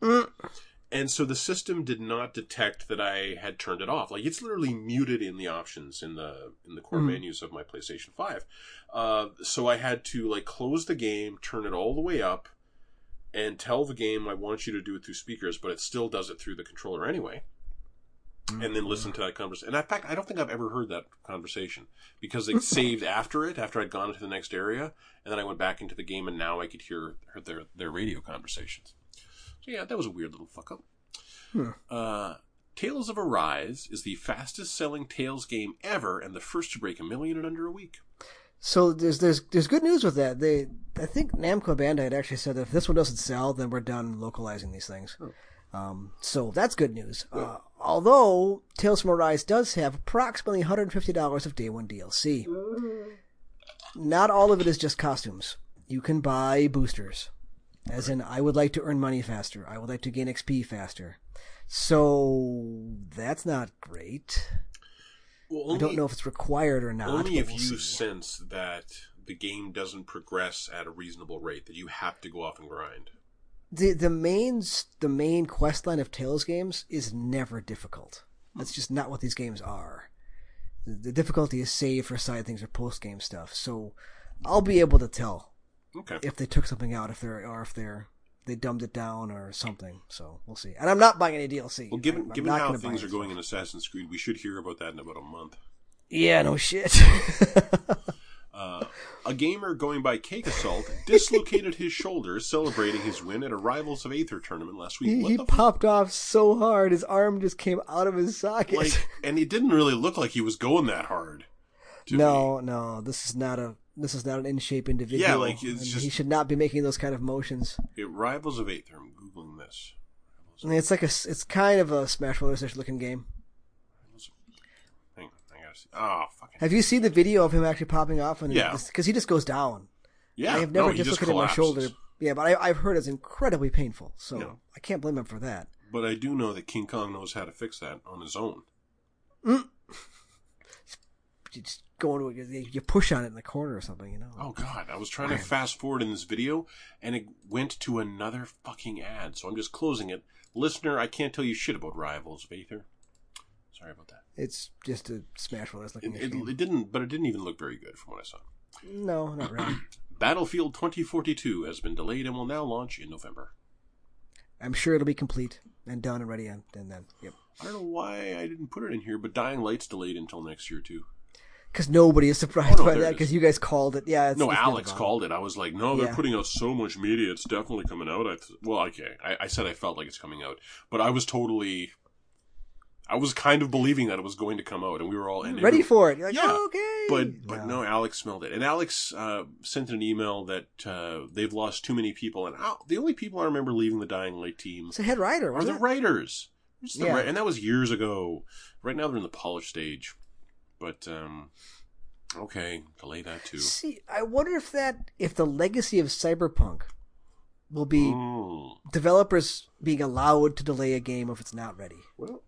Mm. And so the system did not detect that I had turned it off. Like it's literally muted in the options in the in the core Mhm. menus of my PlayStation Five. Uh, so I had to like close the game, turn it all the way up, and tell the game I want you to do it through speakers, but it still does it through the controller anyway. And then listen to that conversation. And in fact, I don't think I've ever heard that conversation because it saved after it, after I'd gone into the next area, and then I went back into the game, and now I could hear, hear their their radio conversations. Yeah, that was a weird little fuck up. Hmm. Uh, Tales of Arise is the fastest selling Tales game ever and the first to break a million in under a week. So there's there's there's good news with that. They I think Namco Bandai had actually said that if this one doesn't sell, then we're done localizing these things. Um, so that's good news. Uh, although Tales from Arise does have approximately $150 of day one DLC. Not all of it is just costumes. You can buy boosters, as in I would like to earn money faster. I would like to gain XP faster. So that's not great. Well, I don't know if it's required or not. Only if we'll you see. sense that the game doesn't progress at a reasonable rate, that you have to go off and grind. the the main the main quest line of Tales games is never difficult. That's just not what these games are. The, the difficulty is saved for side things or post game stuff. So I'll be able to tell Okay. if they took something out, if they're or if they're they dumbed it down or something. So we'll see. And I'm not buying any DLC. Well, given I'm- I'm given how things are going in Assassin's Creed, we should hear about that in about a month. Yeah, no shit. Uh, a gamer going by Cake Assault dislocated his shoulder celebrating his win at a Rivals of Aether tournament last week. he he popped off so hard, his arm just came out of his socket. like, and it didn't really look like he was going that hard. no, no, this is not a this is not an in shape individual. Yeah, like, it's just- he should not be making those kind of motions. It, Rivals of Aether. I'm googling this. I mean, it's like a it's kind of a Smash Brothers looking game. Hang on, I gotta see. Oh, fucking. Have you seen the video of him actually popping off? And Yeah. because he just goes down. Yeah, I have never no, just dislocated my shoulder. Yeah, but I, I've heard it's incredibly painful. So No. I can't blame him for that. But I do know that King Kong knows how to fix that on his own. Mm. You just go into it, you push on it in the corner or something, you know. Oh god, I was trying to fast forward in this video and it went to another fucking ad, so I'm just closing it. Listener, I can't tell you shit about Rivals of Aether. Sorry about that. It's just a Smash Brothers It, looking it, game. it didn't, but it didn't even look very good from what I saw. No, not really. Battlefield 2042 has been delayed and will now launch in November. I'm sure it'll be complete and done and ready and, and then yep. I don't know why I didn't put it in here, but Dying Light's delayed until next year too. Because nobody is surprised Oh, no, by that because you guys called it. Yeah, it's, no, Alex called it. I was like, no, they're Yeah. putting out so much media. It's definitely coming out. I th- well, okay. I, I said I felt like it's coming out, but I was totally, I was kind of believing that it was going to come out, and we were all and ready every- for it. You're like, Yeah, oh, okay. But but no, Alex smelled it, and Alex uh, sent an email that uh, they've lost too many people, and Al- the only people I remember leaving the Dying Light team It's a head writer. are Was the it? writers. The Yeah. and that was years ago. Right now they're in the polish stage, but um, okay, delay that too. See, I wonder if that if the legacy of Cyberpunk will be Mm. developers being allowed to delay a game if it's not ready, Well,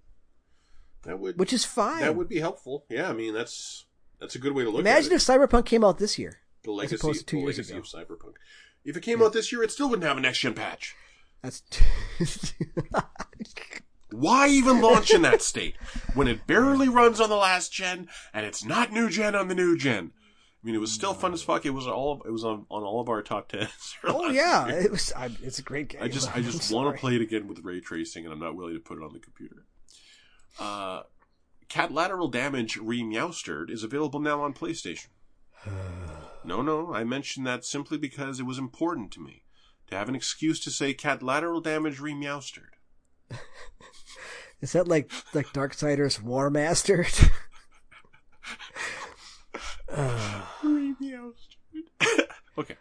that would which is fine. that would be helpful. Yeah, I mean that's that's a good way to look at it. Imagine if Cyberpunk came out this year. The legacy, opposed to two years ago. of Cyberpunk. If it came out this year, it still wouldn't have a next gen patch. That's Why even launch in that state when it barely runs on the last gen and it's not new gen on the new gen? I mean, it was still fun as fuck. It was all it was on, on all of our top tens. Oh yeah, year. it was. I, it's a great game. I just I just want to play it again with ray tracing, and I'm not willing to put it on the computer. Uh, Cat Lateral Damage Remeowstered is available now on PlayStation. no, no, I mentioned that simply because it was important to me to have an excuse to say Cat Lateral Damage Remeowstered. Is that like like Darksiders War Master? okay.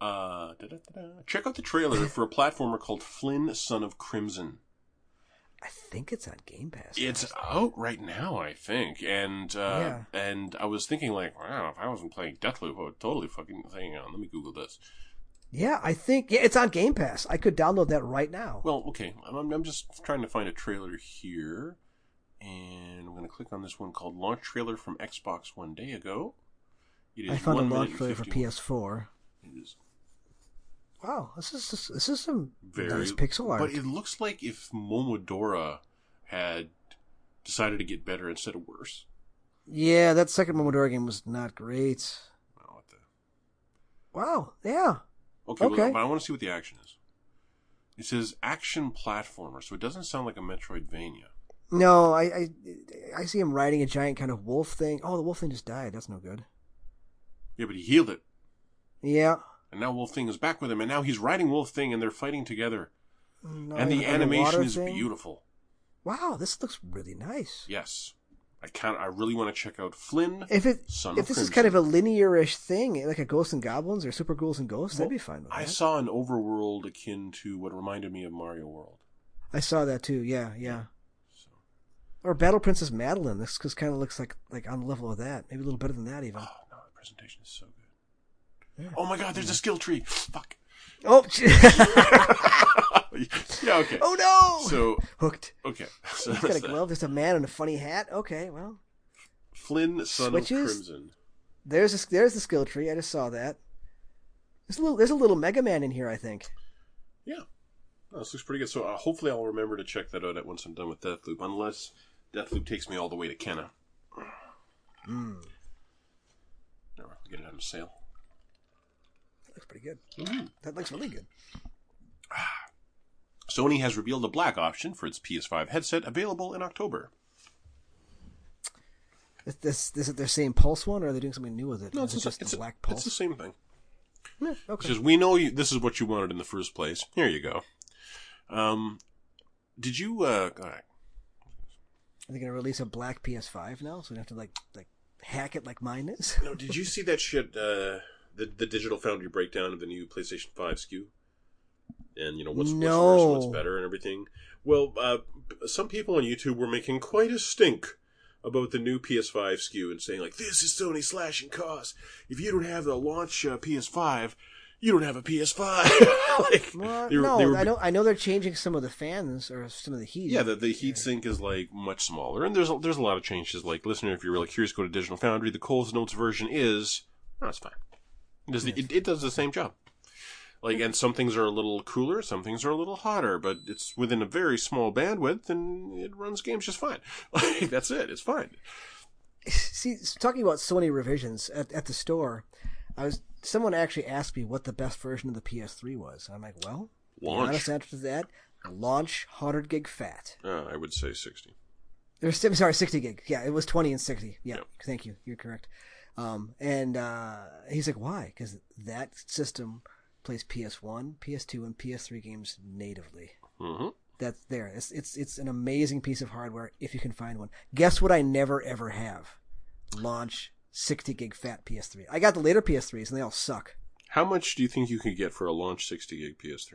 Uh. Check out the trailer for a platformer called Flynn, Son of Crimson. I think it's on Game Pass. It's out right now, I think, and uh, Yeah. and I was thinking like, wow, if I wasn't playing Deathloop, I would totally fucking hang on. Let me Google this. Yeah, I think yeah, it's on Game Pass. I could download that right now. Well, okay, I'm, I'm just trying to find a trailer here, and I'm going to click on this one called Launch Trailer from Xbox one day ago. It is I found a launch trailer for PS4. It is Wow, this is this is some very nice pixel art. But it looks like if Momodora had decided to get better instead of worse. Yeah, that second Momodora game was not great. Oh, what the- Wow, yeah. Okay, well, but I want to see what the action is. It says action platformer, so it doesn't sound like a Metroidvania. No, I, I I see him riding a giant kind of wolf thing. Oh, the wolf thing just died. That's no good. Yeah, but he healed it, Yeah. and now Wolf Thing is back with him, and now he's riding Wolf Thing, and they're fighting together. No, and the animation is thing. beautiful. Wow, this looks really nice. Yes, I can I really want to check out Flynn. If it Son if this is kind of a linear-ish thing, eh, like a Ghosts and Goblins or Super Ghouls and Ghosts, Well, I'd be fine with that. I that. saw an overworld akin to what reminded me of Mario World. I saw that too. Yeah, yeah. So, Or Battle Princess Madelyn. This just kind of looks like like on the level of that. Maybe a little better than that even. oh no, the presentation is so good. Yeah. Oh my God, there's a skill tree. Fuck. Oh, yeah. Okay. oh no! So Hooked. okay. So He's got a glove. There's a man in a funny hat. Okay, well, Flynn, son Switches? of Crimson. there's a, there's the skill tree. I just saw that. There's a little there's a little Mega Man in here. I think. Yeah. No, this looks pretty good. So uh, hopefully I'll remember to check that out once I'm done with Deathloop, unless Deathloop takes me all the way to Kena. Mm, No, I'll get it on sale. that looks pretty good. Mhm. That looks really good. Sony has revealed a black option for its PS5 headset, available in October. Is this this is their same Pulse one, or are they doing something new with it? No, it's, it just it's, the a- black it's the same thing. Yeah, It okay. says, we know you, this is what you wanted in the first place. Here you go. Um, did you, uh, all right. Are they gonna release a black PS5 now, so we have to like like hack it like mine is? No, did you see that shit, uh, the, the Digital Foundry breakdown of the new PlayStation 5 SKU? And, you know, what's, what's worse what's better and everything? Well, uh, some people on YouTube were making quite a stink about the new PS5 SKU and saying, like, this is Sony slashing costs. If you don't have the launch uh, PS5, you don't have a PS5. like, Well, they were- no, I know I know they're changing some of the fans or some of the heat. Yeah, the, the heat sink is like much smaller, and there's a, there's a lot of changes. Like, listener, if you're really curious, go to Digital Foundry. The Coles Notes version is no, it's fine. It does, the, it, it does the same job. Like, and some things are a little cooler, some things are a little hotter, but it's within a very small bandwidth, and it runs games just fine. Like, that's it. It's fine. See, talking about Sony revisions at, at the store, I was someone actually asked me what the best version of the PS3 was. And I'm like, well, the Launch. honest answer to that, launch 100 gig fat. Uh, I would say sixty. Or si- sorry, 60 gig. Yeah, it was 20 and 60. Yeah, Yep. thank you. You're correct. Um, and uh, he's like, why? Because that system plays PS1, PS2, and PS3 games natively. Mm-hmm. That's there. It's it's it's an amazing piece of hardware if you can find one. Guess what? I never ever have launch 60 gig fat PS3. I got the later PS3s and they all suck. How much do you think you could get for a launch sixty gig PS3?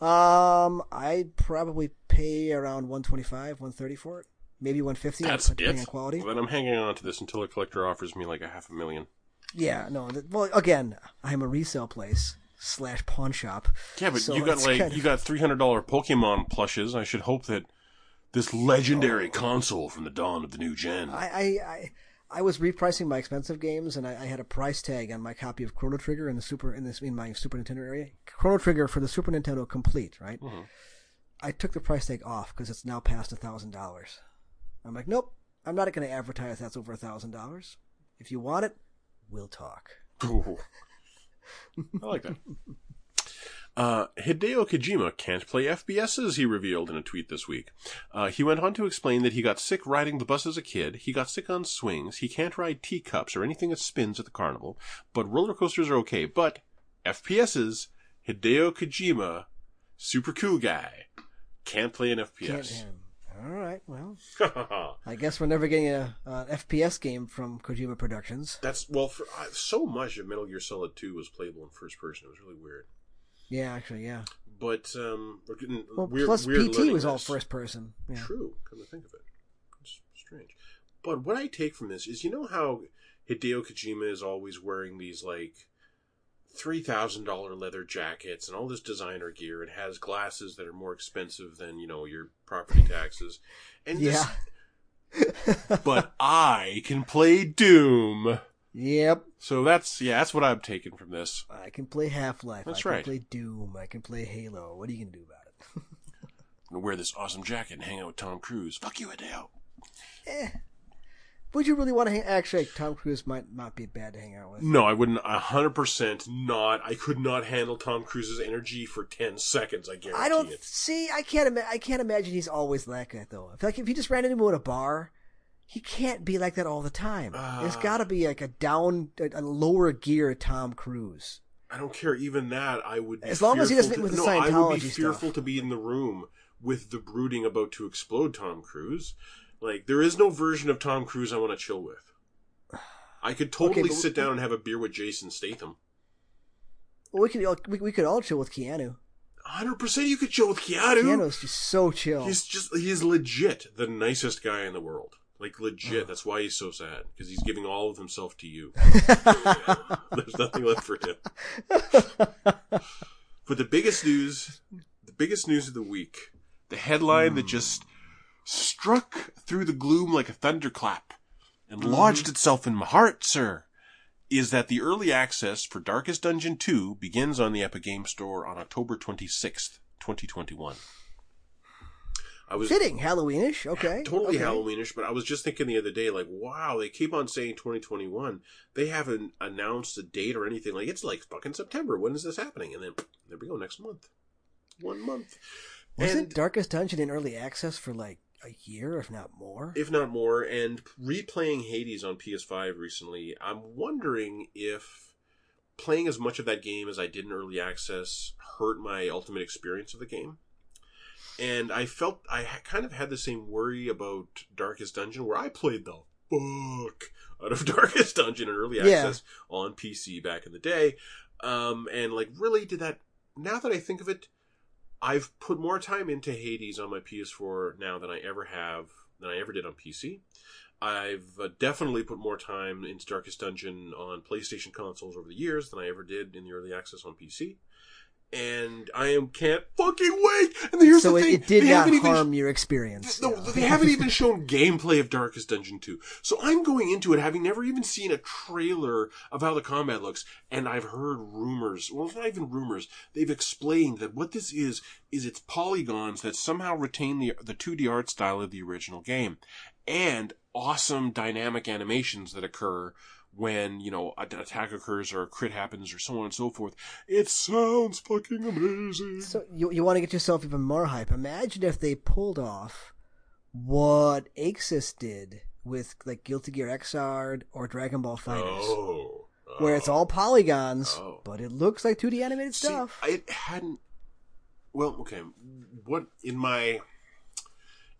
Um, I'd probably pay around 125, 130 for it. Maybe 150 That's depending it. on quality. Well, then I'm hanging on to this until a collector offers me like a half a million. Yeah, no. th- Well, again, I'm a resale place slash pawn shop. Yeah, but So you got like kind of- you got three hundred dollar Pokemon plushes. I should hope that this legendary Oh. console from the dawn of the new gen. I, I, I, I was repricing my expensive games, and I, I had a price tag on my copy of Chrono Trigger in the Super in this in my Super Nintendo area. Chrono Trigger for the Super Nintendo complete, right? Mhm. I took the price tag off because it's now past a thousand dollars. I'm like, nope, I'm not going to advertise that's over a thousand dollars. If you want it, we'll talk. Ooh. I like that. Uh, Hideo Kojima can't play FPSs, he revealed in a tweet this week. Uh, he went on to explain that he got sick riding the bus as a kid, he got sick on swings, he can't ride teacups or anything that spins at the carnival, but roller coasters are okay. But FPSs, Hideo Kojima, super cool guy, can't play an FPS. All right, well, I guess we're never getting a an FPS game from Kojima Productions. That's, well, for, uh, so much of Metal Gear Solid 2 was playable in first person. It was really weird. Yeah, actually, yeah. But, um, we're getting Well, weird, plus weird PT was all first person. Yeah. True, come to think of it. It's strange. But what I take from this is you know how Hideo Kojima is always wearing these like three thousand dollar leather jackets and all this designer gear and has glasses that are more expensive than, you know, your property taxes. And Yeah. just, but I can play Doom. Yep. So that's yeah, that's what I'm taking from this. I can play Half Life. That's I can right. play Doom. I can play Halo. What are you gonna do about it? I'm gonna wear this awesome jacket and hang out with Tom Cruise. Fuck you, Adele. eh. Would you really want to hang? Actually, Tom Cruise might not be bad to hang out with. No, I wouldn't. A hundred percent not. I could not handle Tom Cruise's energy for ten seconds. I guarantee I don't it. see. I can't. Ima- I can't imagine he's always like that though. I feel like if he just ran into him at a bar, he can't be like that all the time. It's got to be like a down, a, a lower gear Tom Cruise. I don't care. Even that, I would. Be As long as he doesn't fearful with to, the no, I would be fearful stuff. to be in the room with the brooding about to explode Tom Cruise. Like there is no version of Tom Cruise I want to chill with. I could totally but- sit down and have a beer with Jason Statham. Well, we could all, we, we could all chill with Keanu. hundred percent, you could chill with Keanu. Keanu's just so chill. He's just he's legit the nicest guy in the world. Like legit. That's why he's so sad because he's giving all of himself to you. There's nothing left for him. But the biggest news, the biggest news of the week, the headline that hmm. just struck through the gloom like a thunderclap and mm-hmm. lodged itself in my heart, sir, is that the early access for Darkest Dungeon 2 begins on the Epic Game Store on October 26th, 2021. I was Fitting, Halloweenish. Okay, totally okay. Halloweenish, but I was just thinking the other day, like, wow, they keep on saying 2021. They haven't announced a date or anything. Like, it's like fucking September. When is this happening? And then there we go, next month. One month. Wasn't and Darkest Dungeon in early access for like a year, if not more? if not more, and replaying Hades on PS5 recently, I'm wondering if playing as much of that game as I did in early access hurt my ultimate experience of the game. And I felt I kind of had the same worry about Darkest Dungeon, where I played the fuck out of Darkest Dungeon in early Yeah. access on PC back in the day. Um, and like, really, did that? Now that I think of it, I've put more time into Hades on my PS4 now than I ever have than I ever did on PC. I've uh, definitely put more time into Darkest Dungeon on PlayStation consoles over the years than I ever did in the early access on PC. And I am can't fucking wait. And here's so the it, thing: it did they not haven't even harm your experience. no, Yeah. they haven't even shown gameplay of Darkest Dungeon 2. So I'm going into it having never even seen a trailer of how the combat looks, and I've heard rumors. Well, it's not even rumors. They've explained that what this is is it's polygons that somehow retain the the 2D art style of the original game, and awesome dynamic animations that occur when you know an attack occurs or a crit happens or so on and so forth. It sounds fucking amazing. So you you want to get yourself even more hype? Imagine if they pulled off what Arc Sys did with like Guilty Gear Xrd or Dragon Ball FighterZ, Oh. where it's all polygons, Oh. but it looks like 2D animated See, stuff. it hadn't. Well, okay. What in my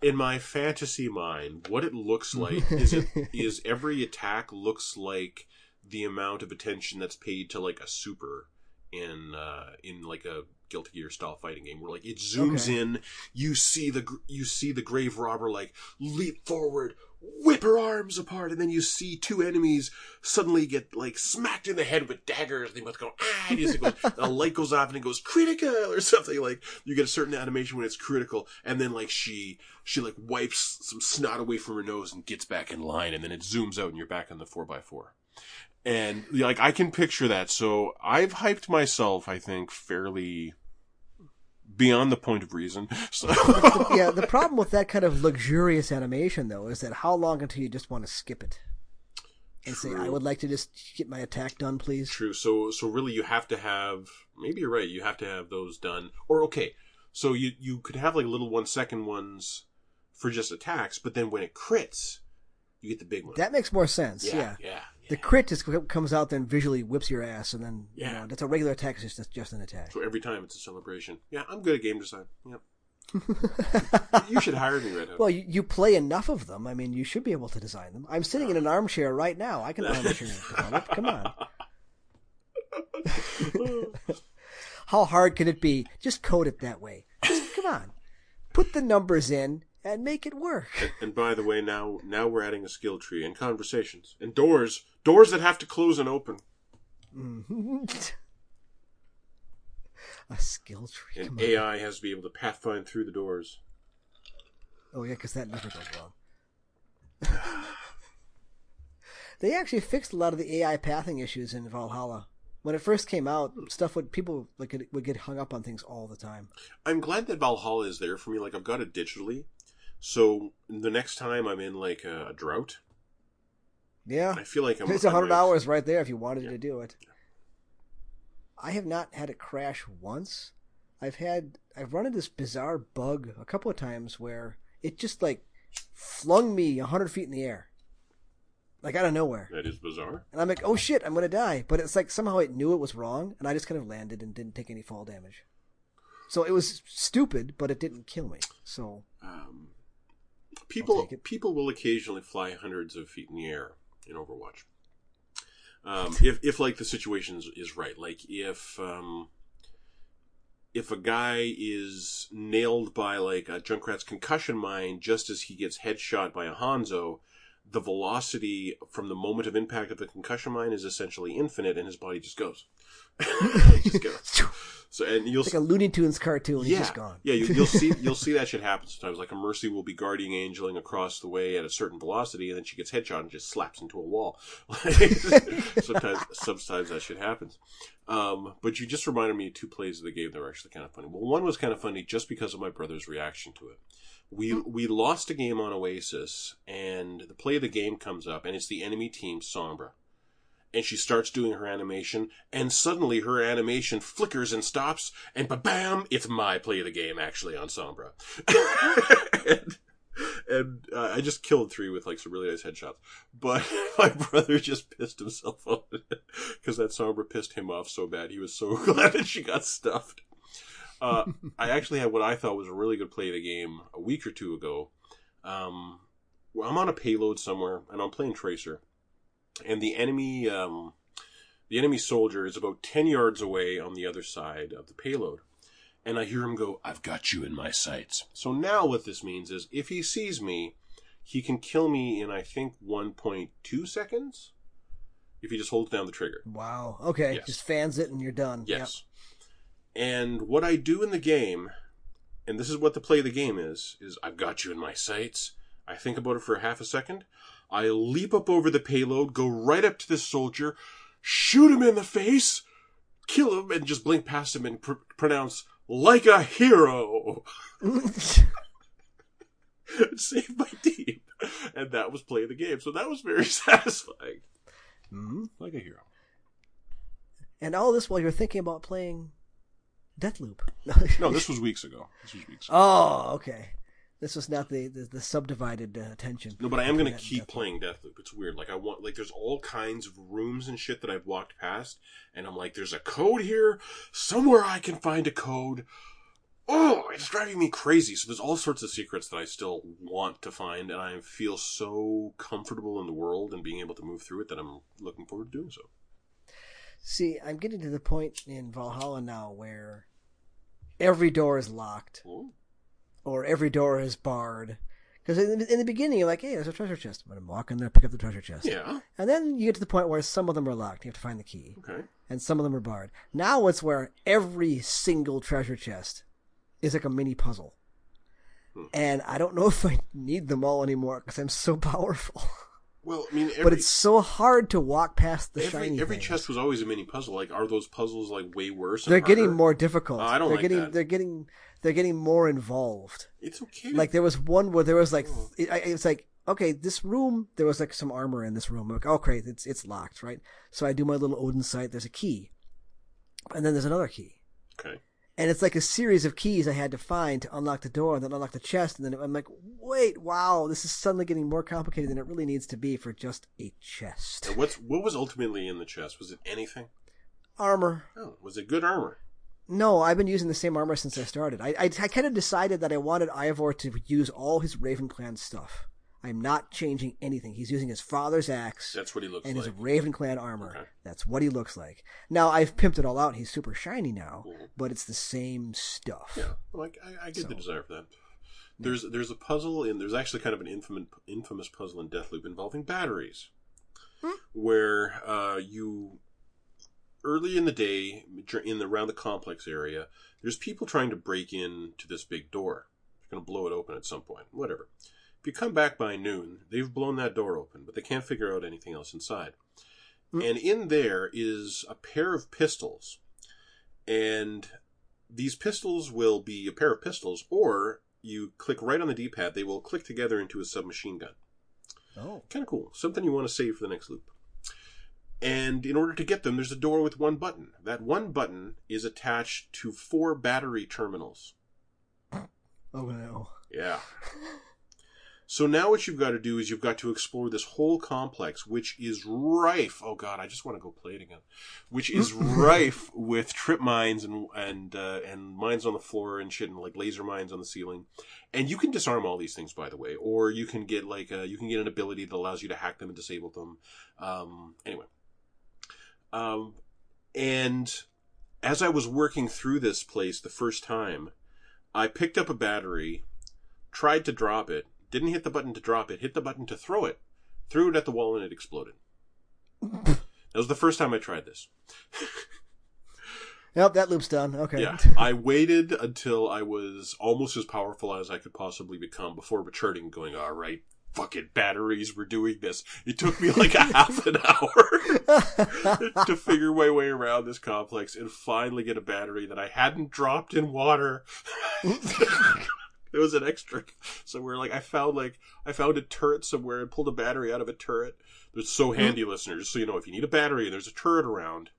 in my fantasy mind, what it looks like is it is every attack looks like the amount of attention that's paid to like a super in uh in like a Guilty Gear style fighting game where like it zooms Okay. in, you see the you see the grave robber like leap forward, whip her arms apart, and then you see two enemies suddenly get like smacked in the head with daggers. They both go ah, and goes, a light goes off and it goes critical or something. Like you get a certain animation when it's critical, and then like she she like wipes some snot away from her nose and gets back in line, and then it zooms out and you're back on the four x four. And like I can picture that, so I've hyped myself. I think fairly beyond the point of reason. So yeah, the problem with that kind of luxurious animation though is that how long until you just want to skip it? and say, "I would like to just get my attack done, please." True. So so really, you have to have. Maybe you're right. You have to have those done. Or okay, so you you could have like little one second ones for just attacks, but then when it crits, you get the big one. That makes more sense. yeah, Yeah. yeah. The crit just comes out, then visually whips your ass, and then Yeah. you know that's a regular attack. It's just just an attack. So every time it's a celebration. Yeah, I'm good at game design. Yep. You should hire me, Red. Well, you, you play enough of them. I mean, you should be able to design them. I'm sitting in an armchair right now. I can armchair develop. Come on. How hard can it be? Just code it that way. Just come on. Put the numbers in and make it work. and by the way, now now we're adding a skill tree and conversations and doors doors that have to close and open. Mm-hmm. a skill tree. Come And on. AI has to be able to pathfind through the doors. Oh yeah, because that never goes wrong. they actually fixed a lot of the AI pathing issues in Valhalla. When it first came out, stuff would people like would- would get hung up on things all the time. I'm glad that Valhalla is there for me. Like I've got it digitally, so the next time I'm in like a, a drought, Yeah, I feel like I'm. it's hundred hours right there if you wanted Yeah. to do it. I have not had a crash once. I've had I've run into this bizarre bug a couple of times where it just like flung me a hundred feet in the air, like out of nowhere. That is bizarre. And I'm like, oh shit, I'm gonna die. But it's like somehow it knew it was wrong, and I just kind of landed and didn't take any fall damage. So it was stupid, but it didn't kill me. So Um, people people will occasionally fly hundreds of feet in the air in Overwatch. Um, if if like the situation is, right, like if um, if a guy is nailed by like a Junkrat's concussion mine just as he gets headshot by a Hanzo, the velocity from the moment of impact of the concussion mine is essentially infinite, and his body just goes. Just goes. So and you'll it's like a Looney Tunes cartoon. He's just gone. yeah, you, you'll see you'll see that shit happen sometimes. Like a Mercy will be guardian angeling across the way at a certain velocity, and then she gets headshot and just slaps into a wall. sometimes sometimes that shit happens. Um, but you just reminded me of two plays of the game that were actually kind of funny. Well, one was kind of funny just because of my brother's reaction to it. We we lost a game on Oasis, and the play of the game comes up, and it's the enemy team Sombra and she starts doing her animation, and suddenly her animation flickers and stops, and ba-bam, it's my play of the game actually on Sombra. and and uh, I just killed three with like some really nice headshots. But my brother just pissed himself off because that Sombra pissed him off so bad. He was so glad that she got stuffed. Uh, I actually had what I thought was a really good play of the game a week or two ago. Um, well, I'm on a payload somewhere, and I'm playing Tracer and the enemy um, the enemy soldier is about 10 yards away on the other side of the payload and i hear him go i've got you in my sights so now what this means is if he sees me he can kill me in i think 1.2 seconds if he just holds down the trigger Wow. Okay. Yes. Just fans it and you're done. yes and what i do in the game and this is what the play of the game is is i've got you in my sights i think about it for half a second I leap up over the payload, go right up to this soldier, shoot him in the face, kill him, and just blink past him and pr- pronounce, like a hero! Save my team. And that was play of the game. So that was very satisfying. Mhm. Like a hero. And all this while you're thinking about playing Deathloop. No, this was weeks ago. This was weeks ago. Oh, okay. This was not the the, the subdivided uh, attention. No, but I am going to keep Deathloop. playing Deathloop. It's weird. Like I want, like there's all kinds of rooms and shit that I've walked past, and I'm like, there's a code here somewhere. I can find a code. Oh, it's driving me crazy. So there's all sorts of secrets that I still want to find, and I feel so comfortable in the world and being able to move through it that I'm looking forward to doing so. See, I'm getting to the point in Valhalla now where every door is locked Oh, or every door is barred. Because in, the- in the beginning, you're like, hey, there's a treasure chest. I'm going to walk in there, pick up the treasure chest. yeah. And then you get to the point where some of them are locked. You have to find the key. Okay. And some of them are barred. Now it's where every single treasure chest is like a mini puzzle. Hmm. And I don't know if I need them all anymore because I'm so powerful. Well, I mean, every, but it's so hard to walk past the every shiny every chest was always a mini puzzle. Like, are those puzzles like way worse? They're getting more difficult. Oh, I don't they're like getting that. they're getting they're getting more involved. It's okay. Like there was one where there was like Oh. it, it's like okay, this room there was like some armor in this room. I'm like, oh great, it's it's locked, right? So I do my little Odin sight. There's a key, and then there's another key, Okay. And it's like a series of keys I had to find to unlock the door, and then unlock the chest, and then I'm like, wait, wow, this is suddenly getting more complicated than it really needs to be for just a chest. And what's what was ultimately in the chest? Was it anything? Armor. Oh, was it good armor? No, I've been using the same armor since I started. I I, I kind of decided that I wanted Eivor to use all his Raven Clan stuff. I'm not changing anything. He's using his father's axe That's what he looks and like. And his Raven Clan armor. Okay. That's what he looks like. Now I've pimped it all out. He's super shiny now, Mhm. but it's the same stuff. Yeah, like I, I get the desire for that. There's there's a puzzle in there's actually kind of an infamous infamous puzzle in Deathloop involving batteries, Hmm. where uh, you early in the day in the around the complex area, there's people trying to break in to this big door. They're going to blow it open at some point. Whatever. If you come back by noon, they've blown that door open, but they can't figure out anything else inside. Hmm. And in there is a pair of pistols, and these pistols will be a pair of pistols, or you click right on the D-pad, they will click together into a submachine gun. Oh. Kind of cool. Something you want to save for the next loop. And in order to get them, there's a door with one button. That one button is attached to four battery terminals. Oh no. Yeah. So now what you've got to do is you've got to explore this whole complex, which is rife. Oh god, I just want to go play it again. Which is rife with trip mines and and uh, and mines on the floor and shit, and like laser mines on the ceiling. And you can disarm all these things, by the way, or you can get like a, you can get an ability that allows you to hack them and disable them. Um, anyway, um, and as I was working through this place the first time, I picked up a battery, tried to drop it, didn't hit the button to drop it, hit the button to throw it, threw it at the wall, and it exploded. that was the first time I tried this. Yep, that loop's done. Okay. Yeah, I waited until I was almost as powerful as I could possibly become before returning, and going, all right, fucking batteries, we're doing this. It took me like a half an hour to figure my way around this complex and finally get a battery that I hadn't dropped in water. it was an extra somewhere. Like I found like I found a turret somewhere and pulled a battery out of a turret. It's so hmm. handy, listeners. So you know if you need a battery and there's a turret around,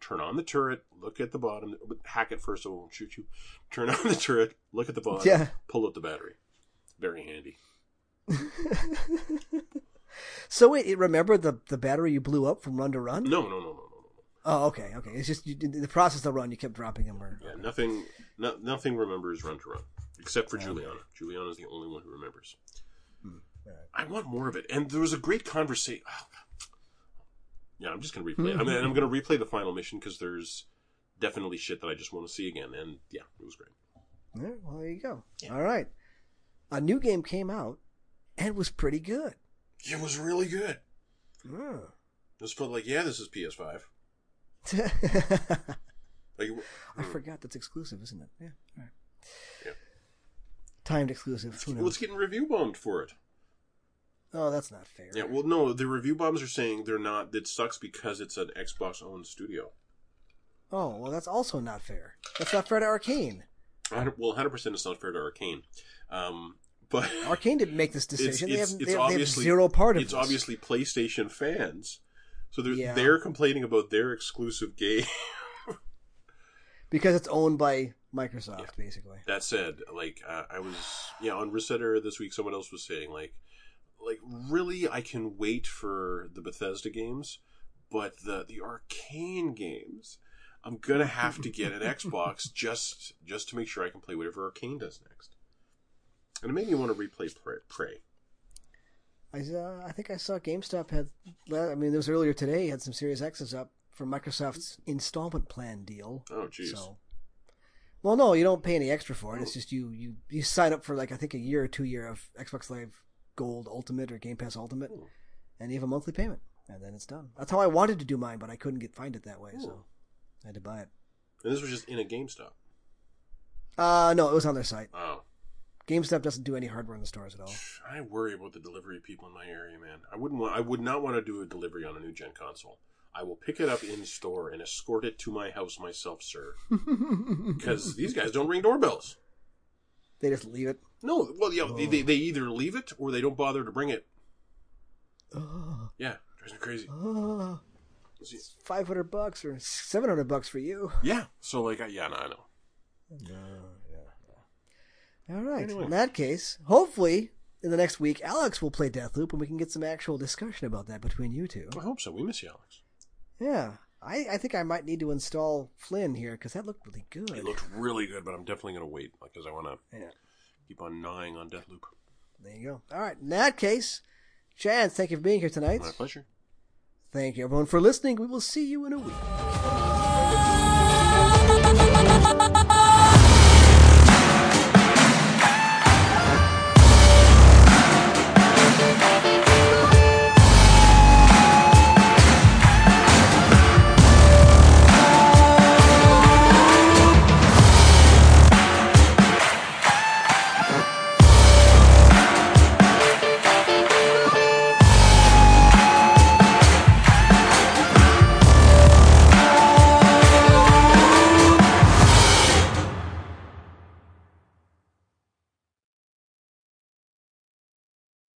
turn on the turret, look at the bottom, hack it first so it won't shoot you. Turn on the turret, look at the bottom, Yeah. pull out the battery. Very handy. so wait, it remember the the battery you blew up from Run to Run? No, no, no, no, no, no. Oh, okay, okay. It's just you, the process of run, you kept dropping them. Or Yeah, nothing, no, nothing remembers run to run except for oh, Julianna. Julianna is the only one who remembers. Hmm. I want more of it, and there was a great conversation. Oh, yeah, I'm just gonna replay. it. I mean, I'm hmm. gonna replay the final mission because there's definitely shit that I just want to see again, and yeah, it was great. Yeah, well, there you go. All right, a new game came out and was pretty good. It was really good. Mm. It was felt like, yeah, this is PS5. Like, I mm. forgot that's exclusive, isn't it? Yeah. All right. Timed exclusive. Who well, it's getting review bombed for it. Oh, that's not fair. Yeah, well, no, the review bombs are saying they're not. It sucks because it's an Xbox owned studio. Oh, well, that's also not fair. That's not fair to Arkane. Well, 100 percent it's not fair to Arkane, um, but Arkane didn't make this decision. it's- they, have, it's they, have, they have obviously- zero part of it. it's this. obviously PlayStation fans, so they're Yeah. they're complaining about their exclusive game. because it's owned by Microsoft, basically. that said, like uh, I was yeah on ResetEra this week, someone else was saying like like really I can wait for the Bethesda games, but the the Arkane games. I'm gonna have to get an Xbox just just to make sure I can play whatever Arkane does next. And it made me want to replay Prey. Prey. I uh, I think I saw GameStop had. I mean, it was earlier today. Had some Series X's up for Microsoft's installment plan deal. Oh jeez. So, well, no, you don't pay any extra for it. It's just you you you sign up for like I think a year or two year of Xbox Live Gold Ultimate or Game Pass Ultimate, and you have a monthly payment, and then it's done. That's how I wanted to do mine, but I couldn't get find it that way, so I had to buy it. And this was just in a GameStop. Uh no, it was on their site. Oh. GameStop doesn't do any hardware in the stores at all. I worry about the delivery people in my area, man. I wouldn't want. I would not want to do a delivery on a new gen console. I will pick it up in store and escort it to my house myself, sir. Because these guys don't ring doorbells. They just leave it. No, well, yeah, they, they, oh. they either leave it or they don't bother to bring it. Oh, Yeah, drives me crazy. oh, See- five hundred bucks or seven hundred bucks for you. Yeah, so like, I, yeah, no, I know. All right. Anyway. In that case, hopefully in the next week, Alex will play Deathloop, and we can get some actual discussion about that between you two. I hope so. We miss you, Alex. Yeah. I, I think I might need to install Flynn here because that looked really good. It looked really good, but I'm definitely going to wait because I want to yeah. keep on gnawing on Deathloop. There you go. All right. In that case, Chance, thank you for being here tonight. My pleasure. Thank you, everyone, for listening. We will see you in a week.